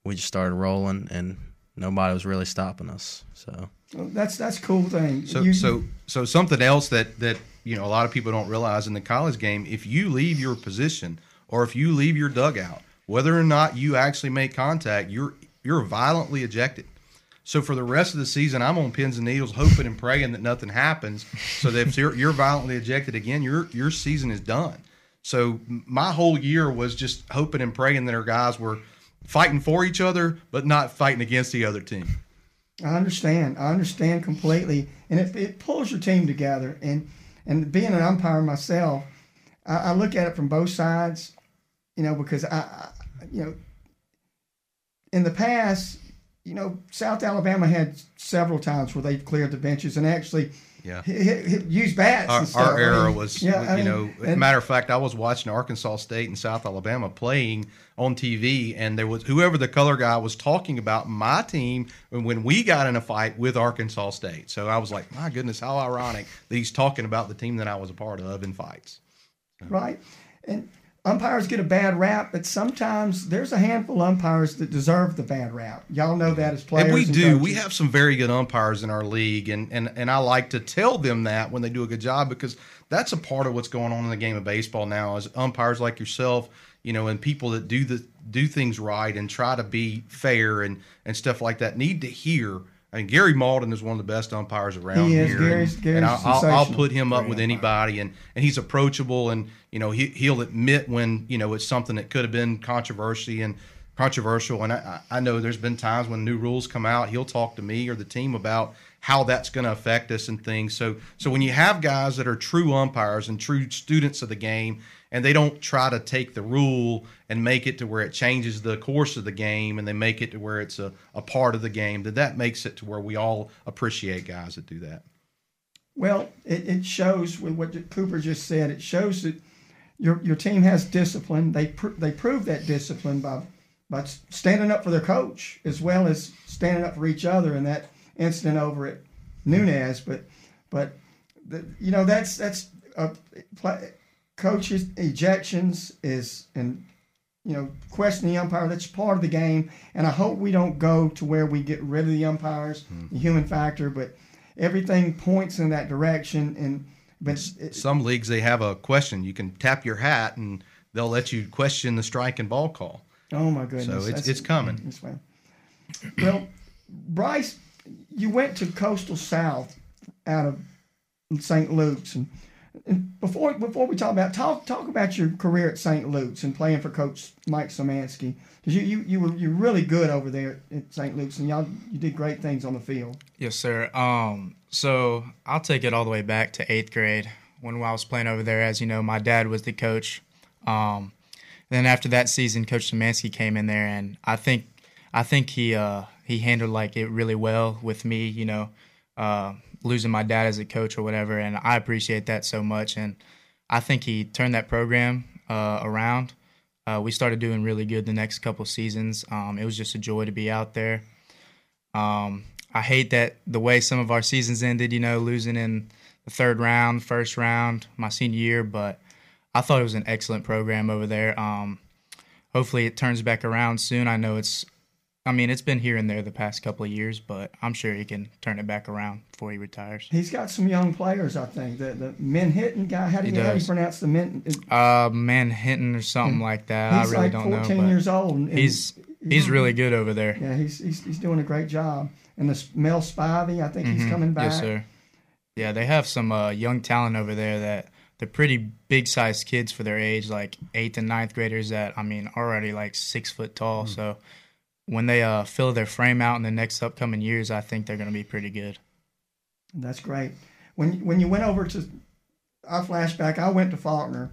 we just started rolling, and nobody was really stopping us. So Well, that's that's a cool thing. So You- so so something else that that you know a lot of people don't realize in the college game, if you leave your position or if you leave your dugout, whether or not you actually make contact, you're you're violently ejected. So for the rest of the season, I'm on pins and needles, hoping and praying that nothing happens. So that if you're, you're violently ejected again, your your season is done. So my whole year was just hoping and praying that our guys were fighting for each other, but not fighting against the other team. I understand. I understand completely, and it, it pulls your team together. And and being an umpire myself, I, I look at it from both sides. You know, because I, I, you know, in the past, you know, South Alabama had several times where they've cleared the benches and actually Yeah. hit, hit, hit, bats. our, and stuff. our I era was, yeah, I you mean, know, and- matter of fact, I was watching Arkansas State and South Alabama playing on TV, and there was whoever the color guy was talking about my team when we got in a fight with Arkansas State. So I was like, my goodness, how ironic that he's talking about the team that I was a part of in fights. right? And umpires get a bad rap, but sometimes there's a handful of umpires that deserve the bad rap. Y'all know that as players. And we and do. We have some very good umpires in our league, and, and and I like to tell them that when they do a good job because that's a part of what's going on in the game of baseball now. Is umpires like yourself, you know, and people that do the do things right and try to be fair and and stuff like that need to hear. Mean, Gary Malden is one of the best umpires around He is. here. Gary's- and, Gary's and I'll, I'll, put him up Great with umpire. anybody, and and he's approachable, and you know he he'll admit when you know it's something that could have been controversy and controversial. And I, I I know there's been times when new rules come out, he'll talk to me or the team about how that's going to affect us and things. So so when you have guys that are true umpires and true students of the game, and they don't try to take the rule and make it to where it changes the course of the game, and they make it to where it's a, a part of the game, then that makes it to where we all appreciate guys that do that. Well, it, it shows with what Cooper just said. It shows that your your team has discipline. They pr- they prove that discipline by by standing up for their coach as well as standing up for each other in that incident over at Nunez. But but the, you know that's that's a, coaches ejections is and you know questioning the umpire. That's part of the game, and I hope we don't go to where we get rid of the umpires, the hmm. human factor, but everything points in that direction and but it, Some leagues they have a question. You can tap your hat and they'll let you question the strike and ball call. oh my goodness So it's that's- it's coming. Well bryce you went to coastal south out of st luke's and before before we talk about talk talk about your career at st luke's and playing for coach mike Samansky because you, you you were you're really good over there at st luke's and y'all you did great things on the field Yes, sir. Um, so I'll take it all the way back to eighth grade when I was playing over there. As you know, my dad was the coach. Um, then after that season, Coach Samansky came in there, and I think I think he uh, he handled like it really well with me. You know, uh, losing my dad as a coach or whatever, and I appreciate that so much. And I think he turned that program uh, around. Uh, we started doing really good the next couple seasons. Um, it was just a joy to be out there. Um, I hate that the way some of our seasons ended. You know, losing in the third round, first round, my senior year. But I thought it was an excellent program over there. Um, hopefully, it turns back around soon. I know it's I mean, it's been here and there the past couple of years, but I'm sure he can turn it back around before he retires. He's got some young players, I think. The the Manhattan guy, how do He you, how do you pronounce the Min? Uh, Manhattan or something like that. He's I really like don't 14 know. years old. and- he's he's really good over there. yeah, he's, he's he's doing a great job. And the Mel Spivey, I think he's coming back. Mm-hmm. Yes, sir. Yeah, they have some uh, young talent over there that they're pretty big sized kids for their age, like eighth and ninth graders that I mean already like six foot tall. So when they uh, fill their frame out in the next upcoming years, I think they're going to be pretty good. That's great. When when you went over to, I flashback. I went to Faulkner,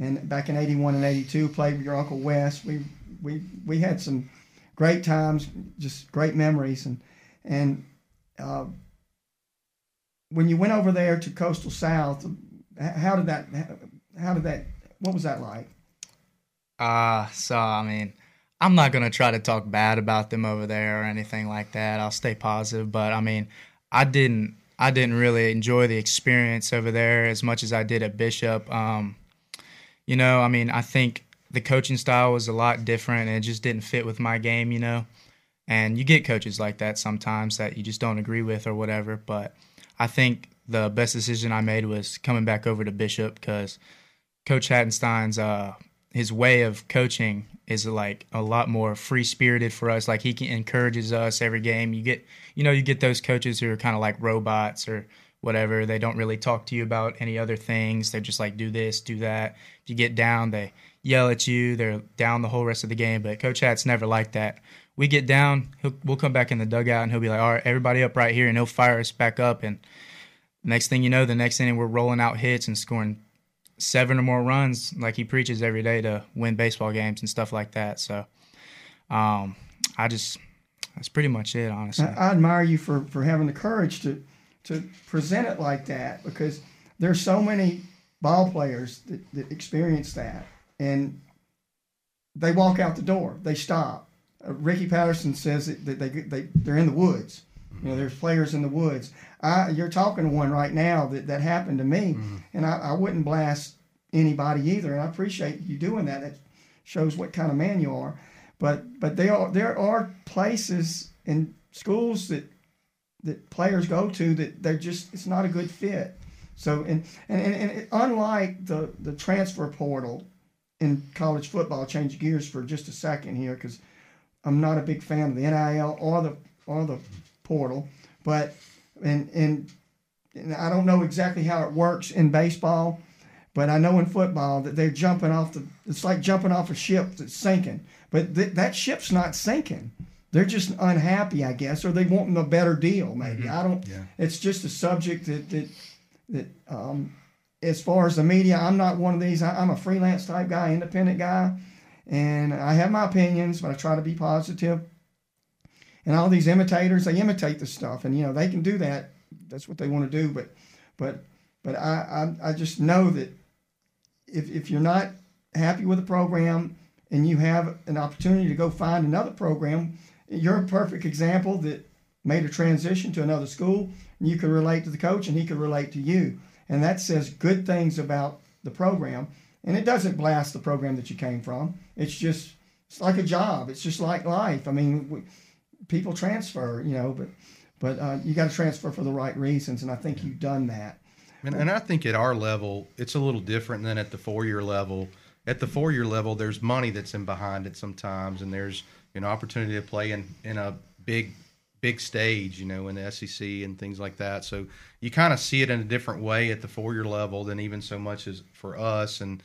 and back in '81 and '82, played with your uncle Wes. We we we had some great times, just great memories, and and uh, when you went over there to Coastal South, how did that how did that what was that like? Uh, so I mean, I'm not gonna try to talk bad about them over there or anything like that. I'll stay positive, but I mean, I didn't I didn't really enjoy the experience over there as much as I did at Bishop. Um, you know, I mean, I think the coaching style was a lot different and it just didn't fit with my game, you know. And you get coaches like that sometimes that you just don't agree with or whatever, but I think the best decision I made was coming back over to Bishop because Coach Hattenstein's uh his way of coaching is like a lot more free spirited for us. Like he can, encourages us every game. You get you know you get those coaches who are kind of like robots or whatever. They don't really talk to you about any other things. They're just like do this, do that. If you get down, they yell at you. They're down the whole rest of the game. But Coach Hat's never like that. We get down, we'll come back in the dugout and he'll be like, "All right, everybody up right here," and he'll fire us back up. And next thing you know, the next inning we're rolling out hits and scoring seven or more runs like he preaches every day to win baseball games and stuff like that. So um, I just that's pretty much it, honestly. I, I admire you for, for having the courage to to present it like that because there's so many ball players that, that experience that and they walk out the door, they stop. Uh, Ricky Patterson says that that they, they they're in the woods. You know, there's players in the woods. I, you're talking to one right now that, that happened to me, mm-hmm. and I, I wouldn't blast anybody either. And I appreciate you doing that. It shows what kind of man you are. But but there are there are places in schools that that players go to that they're just it's not a good fit. So and and, and, and it, unlike the the transfer portal in college football, change gears for just a second here because I'm not a big fan of the NIL or the or the portal, but and and, and I don't know exactly how it works in baseball, but I know in football that they're jumping off the. It's like jumping off a ship that's sinking, but th- that ship's not sinking. They're just unhappy, I guess, or they want a better deal. Maybe I don't. Yeah. It's just a subject that that that. Um, as far as the media, I'm not one of these. I, I'm a freelance type guy, independent guy, and I have my opinions, but I try to be positive. And all these imitators, they imitate the stuff, and you know they can do that. That's what they want to do. But, but, but I, I, I just know that if if you're not happy with a program and you have an opportunity to go find another program, you're a perfect example that made a transition to another school. And you can relate to the coach, and he can relate to you, and that says good things about the program. And it doesn't blast the program that you came from. It's just it's like a job. It's just like life. I mean, we, people transfer, you know, but but uh, you got to transfer for the right reasons, and I think you've done that. And, and I think at our level, it's a little different than at the four year level. At the four year level, there's money that's in behind it sometimes, and there's an opportunity to play in in a big big stage, you know, in the SEC and things like that. So you kind of see it in a different way at the four year level than even so much as for us. And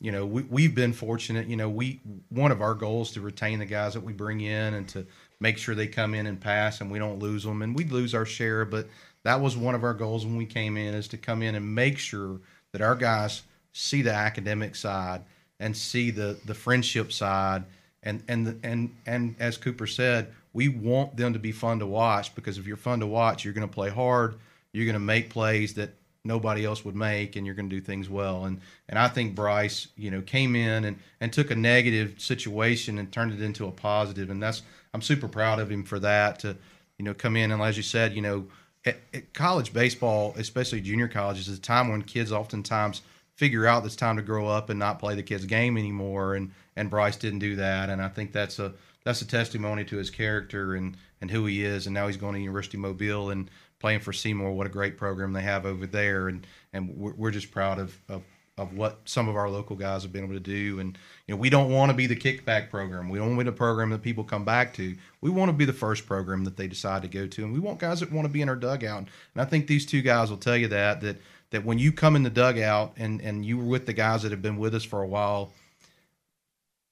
you know, we we've been fortunate. You know, we one of our goals to retain the guys that we bring in and to make sure they come in and pass and we don't lose them. And we lose our share, but that was one of our goals when we came in is to come in and make sure that our guys see the academic side and see the the friendship side. And and and and as Cooper said, we want them to be fun to watch because if you're fun to watch, you're going to play hard, you're going to make plays that nobody else would make and you're going to do things well. And and I think Bryce you know came in and and took a negative situation and turned it into a positive. And that's I'm super proud of him for that to you know, come in and as you said, you know, at, at college baseball, especially junior colleges, is a time when kids oftentimes figure out it's time to grow up and not play the kids' game anymore. And and Bryce didn't do that, and I think that's a that's a testimony to his character and and who he is. And now he's going to University Mobile and playing for Seymour. What a great program they have over there, and and we're, we're just proud of, of of what some of our local guys have been able to do. And you know, we don't want to be the kickback program. We don't want to be the program that people come back to. We want to be the first program that they decide to go to, and we want guys that want to be in our dugout. And I think these two guys will tell you that that that when you come in the dugout and and you were with the guys that have been with us for a while.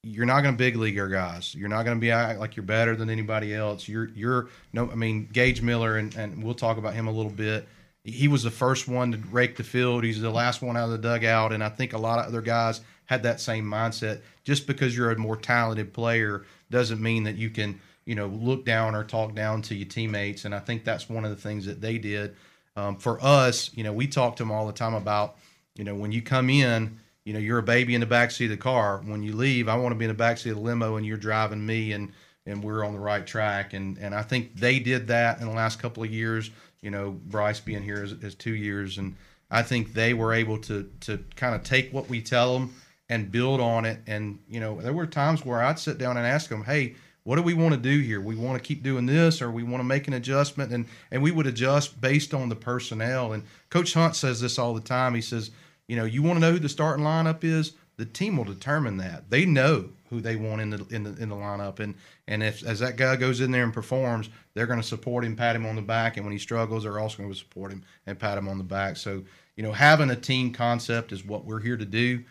You're not going to big league your guys. You're not going to be like you're better than anybody else. You're you're no. I mean Gage Miller, and, and we'll talk about him a little bit he was the first one to rake the field. He's the last one out of the dugout, and I think a lot of other guys had that same mindset. Just because you're a more talented player doesn't mean that you can, you know, look down or talk down to your teammates. And I think that's one of the things that they did. Um, for us, you know, we talk to them all the time about, you know, when you come in, you know, you're a baby in the backseat of the car. When you leave, I want to be in the backseat of the limo, and you're driving me, and and we're on the right track. And and I think they did that in the last couple of years you know, Bryce being here is, is two years, and I think they were able to to kind of take what we tell them and build on it. And you know, there were times where I'd sit down and ask them, "Hey, what do we want to do here? We want to keep doing this, or we want to make an adjustment?" And and we would adjust based on the personnel. And Coach Hunt says this all the time. He says, "You know, you want to know who the starting lineup is? The team will determine that. They know who they want in the in the in the lineup. And and if as that guy goes in there and performs, they're going to support him, pat him on the back, and when he struggles, they're also going to support him and pat him on the back. So you know, having a team concept is what we're here to do.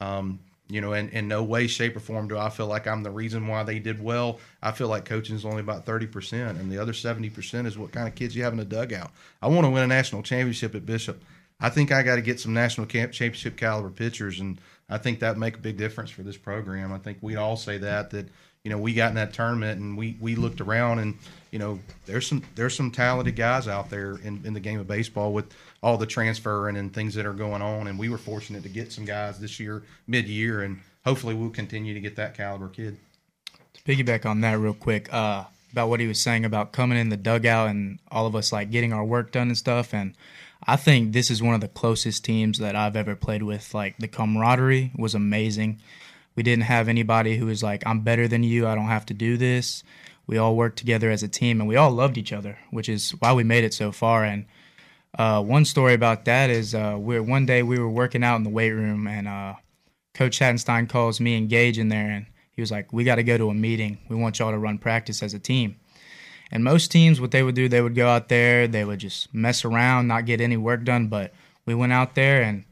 Um, you know, in, in no way, shape, or form do I feel like I'm the reason why they did well. I feel like coaching is only about 30%, and the other 70% is what kind of kids you have in the dugout. I want to win a national championship at Bishop. I think I got to get some national championship caliber pitchers, and I think that make a big difference for this program. I think we'd all say that that you know we got in that tournament and we we looked around and you know there's some there's some talented guys out there in, in the game of baseball with all the transferring and things that are going on, and we were fortunate to get some guys this year mid year, and hopefully we'll continue to get that caliber kid. To piggyback on that real quick, uh, about what he was saying about coming in the dugout and all of us like getting our work done and stuff, and I think this is one of the closest teams that I've ever played with. Like the camaraderie was amazing. We didn't have anybody who was like, I'm better than you. I don't have to do this. We all worked together as a team and we all loved each other, which is why we made it so far. And uh, one story about that is uh, we're, one day we were working out in the weight room and uh, Coach Hattenstein calls me and Gage in there and he was like, We got to go to a meeting. We want y'all to run practice as a team. And most teams, what they would do, they would go out there, they would just mess around, not get any work done. But we went out there and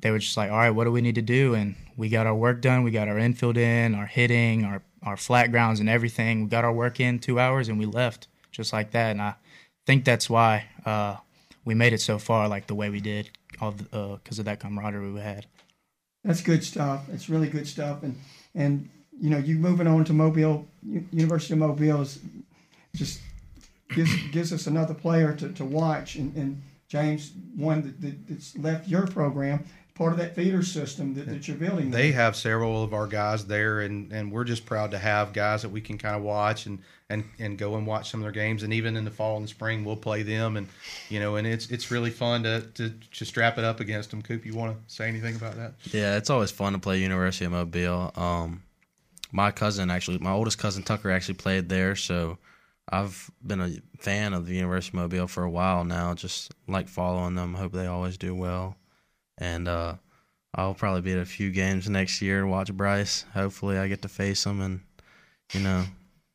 they were just like, all right, what do we need to do? And we got our work done. We got our infield in, our hitting, our, our flat grounds, and everything. We got our work in two hours and we left just like that. And I think that's why uh, we made it so far, like the way we did, all because uh, of that camaraderie we had. That's good stuff. It's really good stuff. And and you know, you moving on to Mobile, University of Mobile is just gives gives us another player to, to watch. And, and James, one that, that, that's left your program, part of that feeder system that, that you're building. There. They have several of our guys there, and, and we're just proud to have guys that we can kind of watch and, and, and go and watch some of their games. And even in the fall and the spring, we'll play them. And you know, and it's it's really fun to to, to strap it up against them. Coop, you want to say anything about that? Yeah, it's always fun to play University of Mobile. Um, my cousin actually, my oldest cousin Tucker actually played there, so I've been a fan of the University of Mobile for a while now. Just like following them. Hope they always do well, and uh, I'll probably be at a few games next year. To watch Bryce. Hopefully, I get to face him, and you know,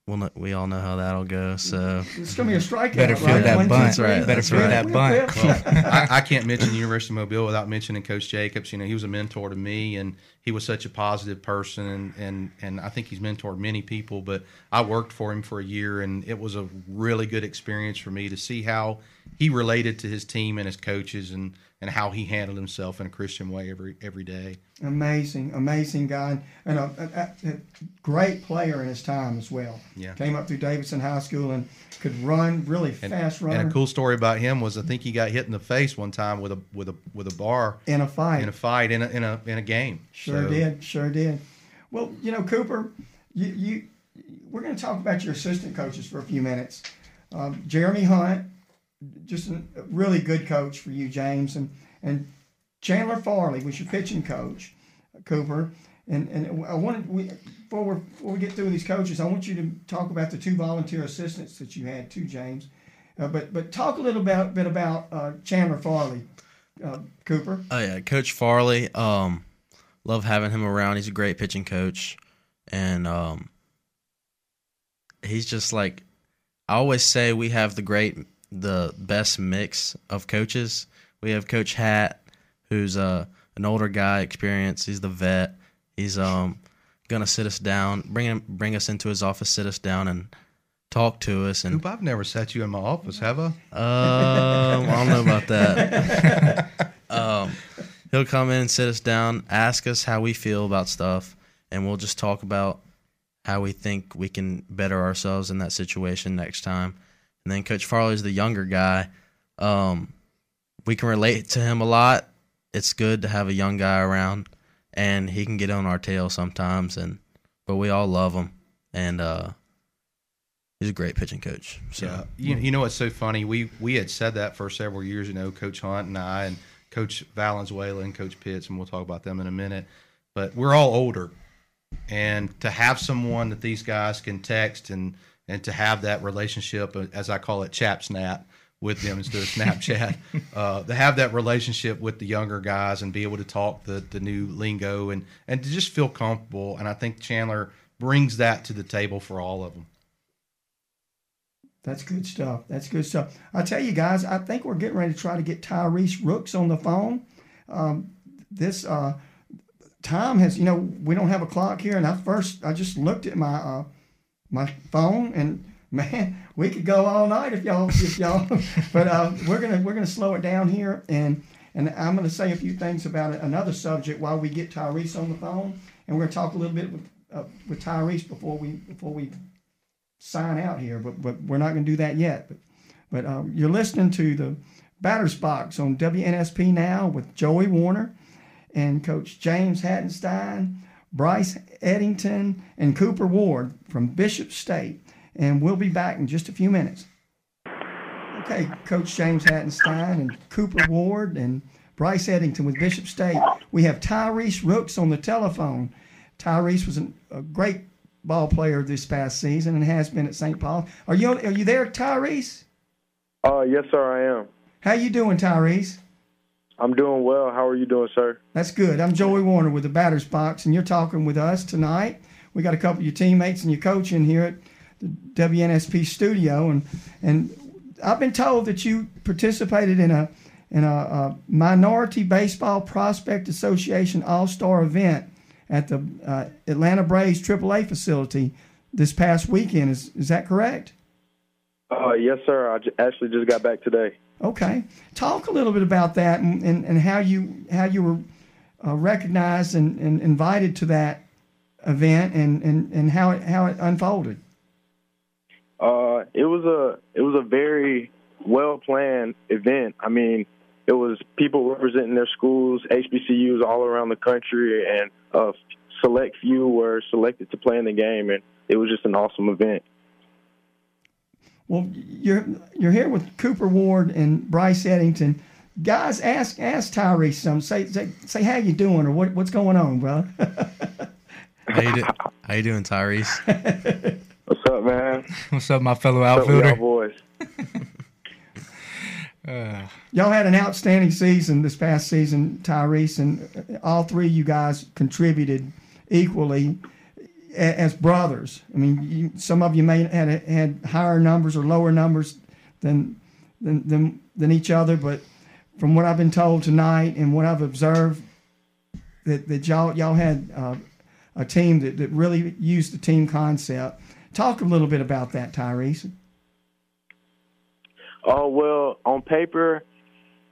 we'll know, we all know how that'll go. So it's gonna be a strikeout. Better feel right? that bunt. Two, right. Better That's feel right. that bunt. Well, *laughs* I, I can't mention the University of Mobile without mentioning Coach Jacobs. You know, he was a mentor to me, and he was such a positive person, and and and I think he's mentored many people. But I worked for him for a year, and it was a really good experience for me to see how he related to his team and his coaches, and and how he handled himself in a Christian way every every day. Amazing, amazing guy, and a, a, a, great player in his time as well. Yeah. Came up through Davidson High School and could run really And, fast runner and a cool story about him was I think he got hit in the face one time with a with a with a bar in a fight. in a fight in a in a in a game. Sure So, did, sure did. Well, you know, Cooper, you, you we're going to talk about your assistant coaches for a few minutes. um, Jeremy Hunt, just a really good coach for you, James, and and Chandler Farley was your pitching coach, Cooper. And and I wanted we before we before we get through these coaches, I want you to talk about the two volunteer assistants that you had too, James. Uh, but but talk a little bit, bit about uh, Chandler Farley, uh, Cooper. Oh yeah, Coach Farley. Um, love having him around. He's a great pitching coach, and um, he's just like I always say. We have the great, the best mix of coaches. We have Coach Hat, who's uh, an older guy, experienced. He's the vet. He's um gonna sit us down, bring him, bring us into his office, sit us down, and talk to us. And Coop, I've never sat you in my office, have I? um, I don't know about that. *laughs* um, he'll come in, sit us down, ask us how we feel about stuff, and we'll just talk about how we think we can better ourselves in that situation next time. And then Coach Farley's the younger guy. Um, we can relate to him a lot. It's good to have a young guy around, and he can get on our tail sometimes. And but we all love him, and uh, he's a great pitching coach. So. Yeah, you, you know what's so funny? We we had said that for several years. You know, Coach Hunt and I, and Coach Valenzuela and Coach Pitts, and we'll talk about them in a minute. But we're all older, and to have someone that these guys can text and and to have that relationship, uh, as I call it, chap snap with them instead of Snapchat, *laughs* uh, to have that relationship with the younger guys and be able to talk the the new lingo and and to just feel comfortable. And I think Chandler brings that to the table for all of them. That's good stuff. That's good stuff. I tell you guys, I think we're getting ready to try to get Tyrese Rooks on the phone. Um, this uh, time has, you know, we don't have a clock here, and I first I just looked at my uh, my phone, and man, we could go all night if y'all if y'all. *laughs* but uh, we're gonna we're gonna slow it down here, and and I'm gonna say a few things about another subject while we get Tyrese on the phone, and we're gonna talk a little bit with uh, with Tyrese before we before we sign out here, but but we're not to do that yet. But but um, you're listening to the Batter's Box on WNSP now with Joey Warner and Coach James Hattenstein, Bryce Eddington, and Cooper Ward from Bishop State, and we'll be back in just a few minutes. Okay, Coach James Hattenstein and Cooper Ward and Bryce Eddington with Bishop State. We have Tyrese Rooks on the telephone. Tyrese was an, a great ball player this past season and has been at St. Paul. Are you are you there, Tyrese? Uh, yes, sir, I am. How you doing, Tyrese? I'm doing well. How are you doing, sir? That's good. I'm Joey Warner with the Batter's Box, and you're talking with us tonight. We got a couple of your teammates and your coach in here at the WNSP studio, and and I've been told that you participated in a in a, a Minority Baseball Prospect Association All Star event at the uh, Atlanta Braves AAA facility this past weekend. Is is that correct? Uh, yes, sir. I j- actually just got back today. Okay, talk a little bit about that and, and, and how you how you were uh, recognized and, and invited to that event and, and, and how it how it unfolded. Uh, it was a it was a very well planned event. I mean, it was people representing their schools, HBCUs all around the country, and a select few were selected to play in the game, and it was just an awesome event. Well, you're you're here with Cooper Ward and Bryce Eddington. Guys, ask ask Tyrese some. Say say say how you doing or what what's going on, brother. *laughs* How you, do, how you doing, Tyrese? *laughs* What's up, man? What's up, my fellow What's up y'all outfielder? boys? *laughs* Uh, Y'all had an outstanding season this past season, Tyrese, and all three of you guys contributed equally a- as brothers. I mean, you, some of you may had had higher numbers or lower numbers than than than, than each other, but from what I've been told tonight and what I've observed, that, that y'all y'all had uh, a team that, that really used the team concept. Talk a little bit about that, Tyrese. Oh well, on paper,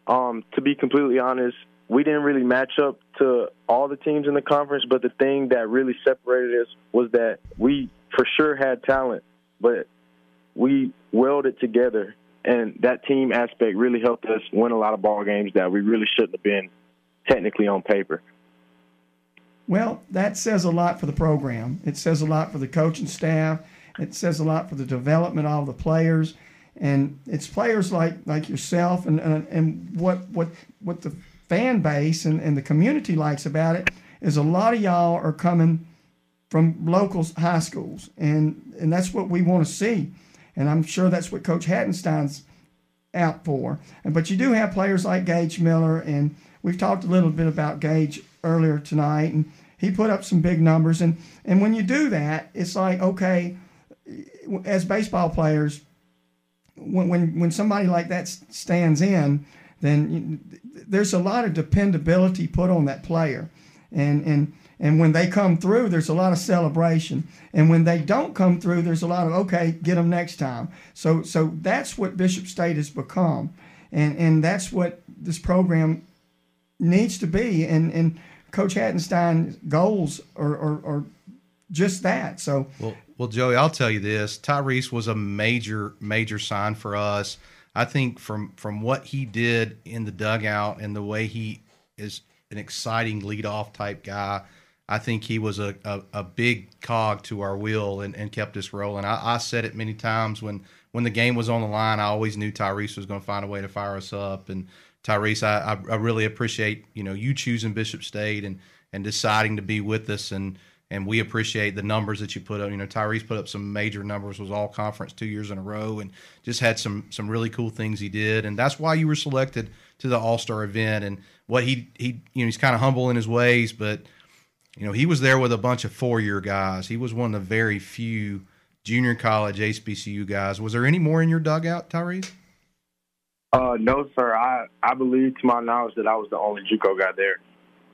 um, to be completely honest, we didn't really match up to all the teams in the conference. But the thing that really separated us was that we for sure had talent, but we welded together, and that team aspect really helped us win a lot of ball games that we really shouldn't have been technically on paper. Well, that says a lot for the program. It says a lot for the coaching staff. It says a lot for the development of the players. and it's players like like yourself and and, and what what what the fan base and, and the community likes about it is a lot of y'all are coming from local high schools and and that's what we want to see and I'm sure that's what Coach Hattenstein's out for. And but you do have players like Gage Miller, and we've talked a little bit about Gage earlier tonight, and he put up some big numbers. And and when you do that, it's like okay, as baseball players, when when when somebody like that stands in, then there's a lot of dependability put on that player, and and and when they come through, there's a lot of celebration. And when they don't come through, there's a lot of okay, get them next time. So so that's what Bishop State has become, and and that's what this program needs to be. And and Coach Hattenstein's goals are, are, are just that. So well, well, Joey, I'll tell you this: Tyrese was a major major sign for us. I think from from what he did in the dugout and the way he is an exciting leadoff type guy I think he was a, a, a, big cog to our wheel and, and kept us rolling. I, I, said it many times when, when the game was on the line, I always knew Tyrese was going to find a way to fire us up. And Tyrese, I, I, really appreciate you know you choosing Bishop State and, and deciding to be with us and and we appreciate the numbers that you put up. You know, Tyrese put up some major numbers, was all conference two years in a row, and just had some some really cool things he did, and that's why you were selected to the All Star event. And what he he you know he's kind of humble in his ways, but you know, he was there with a bunch of four year guys. He was one of the very few junior college HBCU guys. Was there any more in your dugout, Tyrese? Uh, no, sir. I, I believe, to my knowledge, that I was the only JUCO guy there.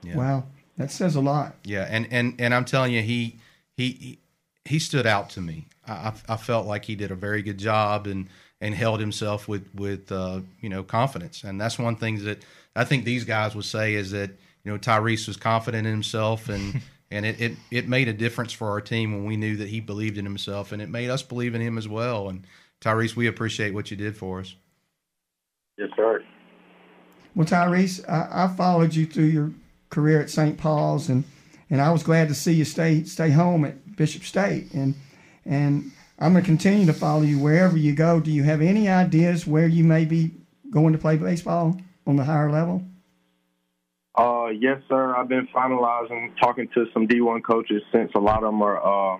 Yeah. Wow, that says a lot. Yeah, and and and I'm telling you, he he he stood out to me. I, I felt like he did a very good job and and held himself with with uh, you know confidence. And that's one thing that I think these guys would say is that you know Tyrese was confident in himself and *laughs* and it, it it made a difference for our team when we knew that he believed in himself and it made us believe in him as well and Tyrese we appreciate what you did for us yes sir well Tyrese I, I followed you through your career at St. Paul's and and I was glad to see you stay stay home at Bishop State and and I'm going to continue to follow you wherever you go do you have any ideas where you may be going to play baseball on the higher level uh, yes, sir. I've been finalizing, talking to some D1 coaches since a lot of them are uh,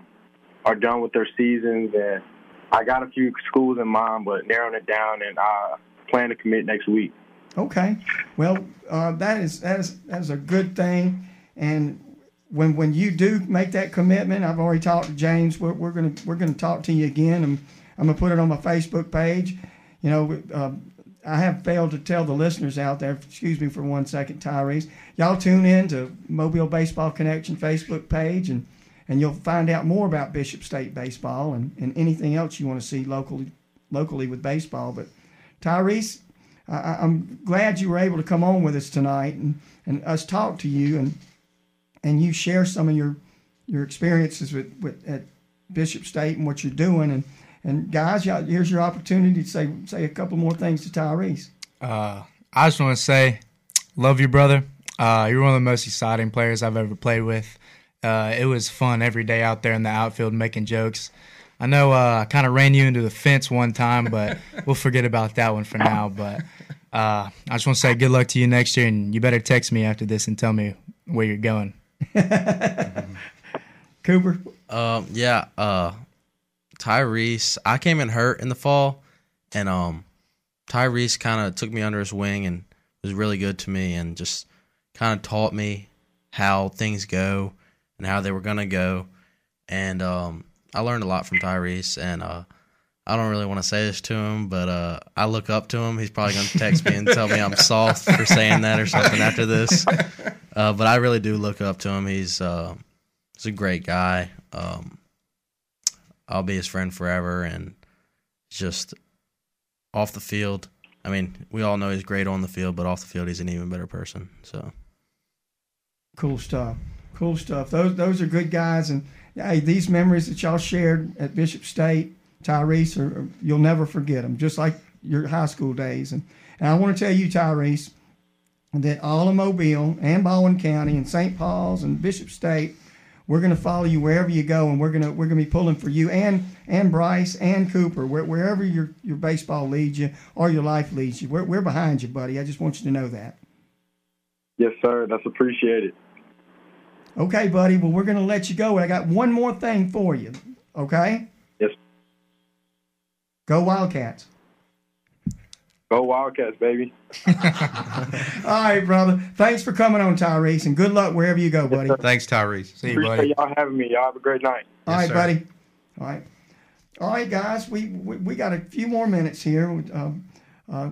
are done with their seasons, and I got a few schools in mind, but narrowing it down, and I plan to commit next week. Okay, well, uh, that is that is that is a good thing, and when when you do make that commitment, I've already talked to James. We're, we're gonna we're gonna talk to you again, and I'm gonna put it on my Facebook page. You know, uh, I have failed to tell the listeners out there, excuse me for one second, Tyrese. Y'all tune in to Mobile Baseball Connection Facebook page and, and you'll find out more about Bishop State baseball and, and anything else you want to see locally locally with baseball. But Tyrese, I, I'm glad you were able to come on with us tonight and, and us talk to you and and you share some of your your experiences with, with at Bishop State and what you're doing and and guys, here's your opportunity to say say a couple more things to Tyrese. Uh, I just want to say, love you, brother. Uh, you're one of the most exciting players I've ever played with. Uh, it was fun every day out there in the outfield making jokes. I know uh, I kind of ran you into the fence one time, but *laughs* we'll forget about that one for now. But uh, I just want to say good luck to you next year, and you better text me after this and tell me where you're going. *laughs* Cooper. Um, yeah. Uh, Tyrese, I came in hurt in the fall, and um, Tyrese kind of took me under his wing and was really good to me, and just kind of taught me how things go and how they were gonna go, and um, I learned a lot from Tyrese, and uh, I don't really want to say this to him, but uh, I look up to him. He's probably gonna text me and tell me I'm soft for saying that or something after this, uh, but I really do look up to him. He's uh, he's a great guy. Um, I'll be his friend forever. And just off the field, I mean, we all know he's great on the field, but off the field, he's an even better person. So cool stuff. Cool stuff. Those those are good guys, and hey, these memories that y'all shared at Bishop State, Tyrese, you'll never forget them. Just like your high school days. And and I want to tell you, Tyrese, that all of Mobile and Baldwin County and St. Paul's and Bishop State we're going to follow you wherever you go, and we're going to we're going to be pulling for you and and Bryce and Cooper where, wherever your your baseball leads you or your life leads you. We're we're behind you, buddy. I just want you to know that. Yes, sir. That's appreciated. Okay, buddy. Well, we're going to let you go. I got one more thing for you. Okay. Yes. Go Wildcats. Go Wildcats, baby. *laughs* All right, brother. Thanks for coming on, Tyrese, and good luck wherever you go, buddy. Thanks, Tyrese. See you, Appreciate buddy. y'all having me. Y'all have a great night. All Yes, right, sir. buddy. All right. All right, guys. We we, we got a few more minutes here. Um, uh,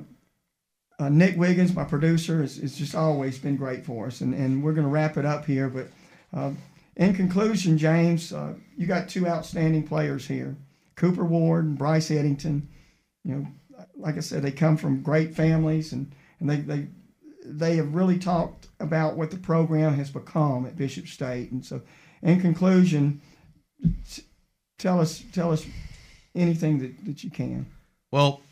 uh, Nick Wiggins, my producer, has, has just always been great for us, and, and we're going to wrap it up here. But uh, in conclusion, James, uh, you got two outstanding players here, Cooper Ward and Bryce Eddington. You know, like I said, they come from great families, and, and they, they they have really talked about what the program has become at Bishop State. And so, in conclusion, tell us tell us anything that, that you can. Well,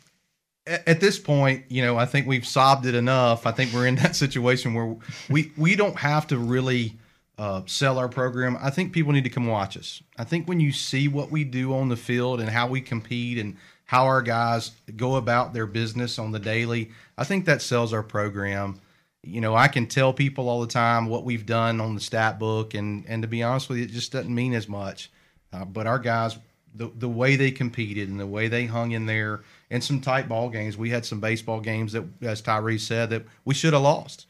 at, at this point, you know, I think we've sobbed it enough. I think we're in that *laughs* situation where we we don't have to really uh, sell our program. I think people need to come watch us. I think when you see what we do on the field and how we compete and how our guys go about their business on the daily, I think that sells our program. You know, I can tell people all the time what we've done on the stat book, and and to be honest with you, it just doesn't mean as much. Uh, but our guys, the the way they competed and the way they hung in there in some tight ball games, we had some baseball games that, as Tyrese said, that we should have lost.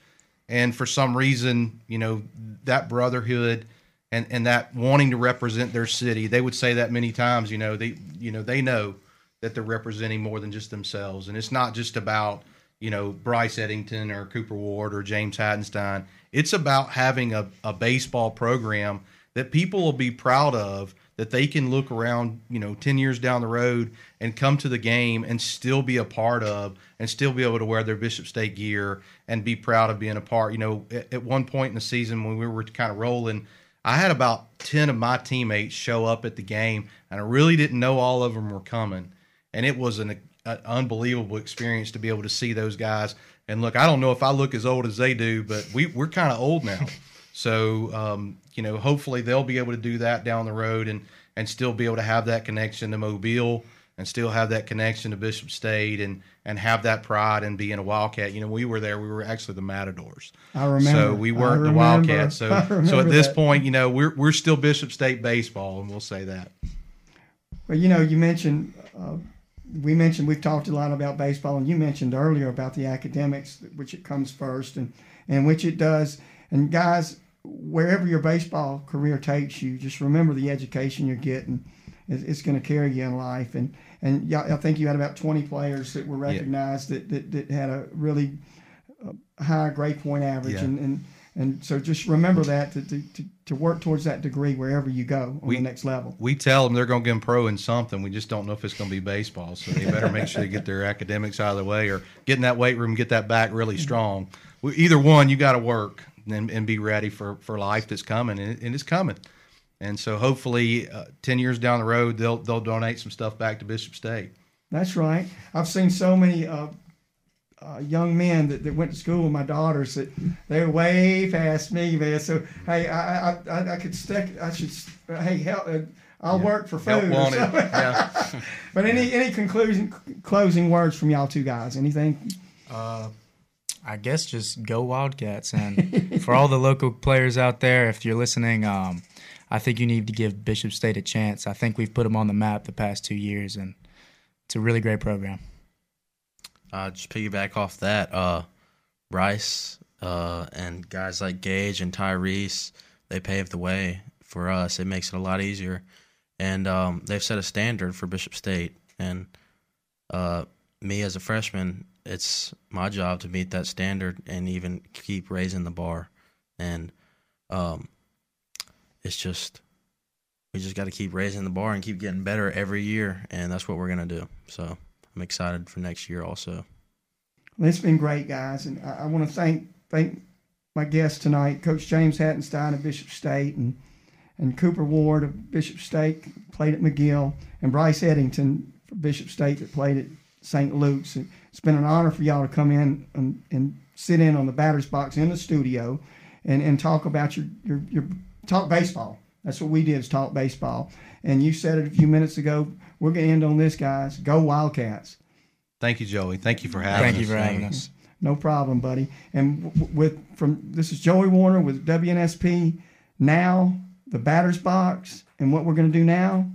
And for some reason, you know, that brotherhood and and that wanting to represent their city, they would say that many times. You know, they you know they know that they're representing more than just themselves, and it's not just about you know Bryce Eddington or Cooper Ward or James Hattenstein. It's about having a, a baseball program that people will be proud of that they can look around, you know, 10 years down the road and come to the game and still be a part of and still be able to wear their Bishop State gear and be proud of being a part. You know, at, at one point in the season when we were kind of rolling, I had about 10 of my teammates show up at the game and I really didn't know all of them were coming. And it was an, an unbelievable experience to be able to see those guys. And look, I don't know if I look as old as they do, but we, we're kind of old now. So, um, you know, hopefully they'll be able to do that down the road and, and still be able to have that connection to Mobile and still have that connection to Bishop State and, and have that pride in being a Wildcat. You know, we were there, we were actually the Matadors. I remember. So we weren't the. Wildcats. So, so at remember this that. point, you know, we're, we're still Bishop State baseball, and we'll say that. Well, you know, you mentioned, uh, we mentioned, we've talked a lot about baseball, and you mentioned earlier about the academics, which it comes first, and, and which it does. And guys, wherever your baseball career takes you, just remember the education you're getting. It's, it's going to carry you in life. And, and yeah, I think you had about 20 players that were recognized that, that, that had a really uh, high grade point average. Yeah. And, and, and so just remember that to, to, to, to work towards that degree wherever you go on We- the next level. We tell them they're going to get them pro in something. We just don't know if it's going to be baseball. So they better make sure they get their academics out of the way or get in that weight room, get that back really strong. Either one, you got to work and, and be ready for, for life that's coming, and, and it's coming. And so hopefully, uh, ten years down the road, they'll they'll donate some stuff back to Bishop State. That's right. I've seen so many uh, uh, young men that, that went to school with my daughters that they're way past me, man. So hey, I I, I, I could stick. I should. Hey, help. Uh, I'll work for Help food. or wanted. Yeah. *laughs* but any any conclusion closing words from y'all two guys? Anything? Uh, I guess just go Wildcats. And for all the local players out there, if you're listening, um, I think you need to give Bishop State a chance. I think we've put them on the map the past two years, and it's a really great program. Uh, just piggyback off that, uh, Bryce uh, and guys like Gage and Tyrese, they paved the way for us. It makes it a lot easier, and um, they've set a standard for Bishop State. And uh, me as a freshman, it's my job to meet that standard and even keep raising the bar. And um, it's just we just got to keep raising the bar and keep getting better every year, and that's what we're gonna do. So I'm excited for next year also. It's been great, guys, and I, I want to thank thank my guests tonight, Coach James Hattenstein of Bishop State, and and Cooper Ward of Bishop State played at McGill, and Bryce Eddington for Bishop State that played at St. Luke's. And It's been an honor for y'all to come in and, and sit in on the batter's box in the studio, and, and talk about your, your your talk baseball. That's what we did is talk baseball. And you said it a few minutes ago. We're going to end on this, guys. Go Wildcats. Thank you, Joey. Thank you for having Thank us. Thank you for having us. No problem, buddy. And with from this is Joey Warner with WNSP. Now the batter's box, and what we're going to do now,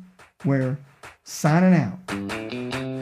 we're signing out.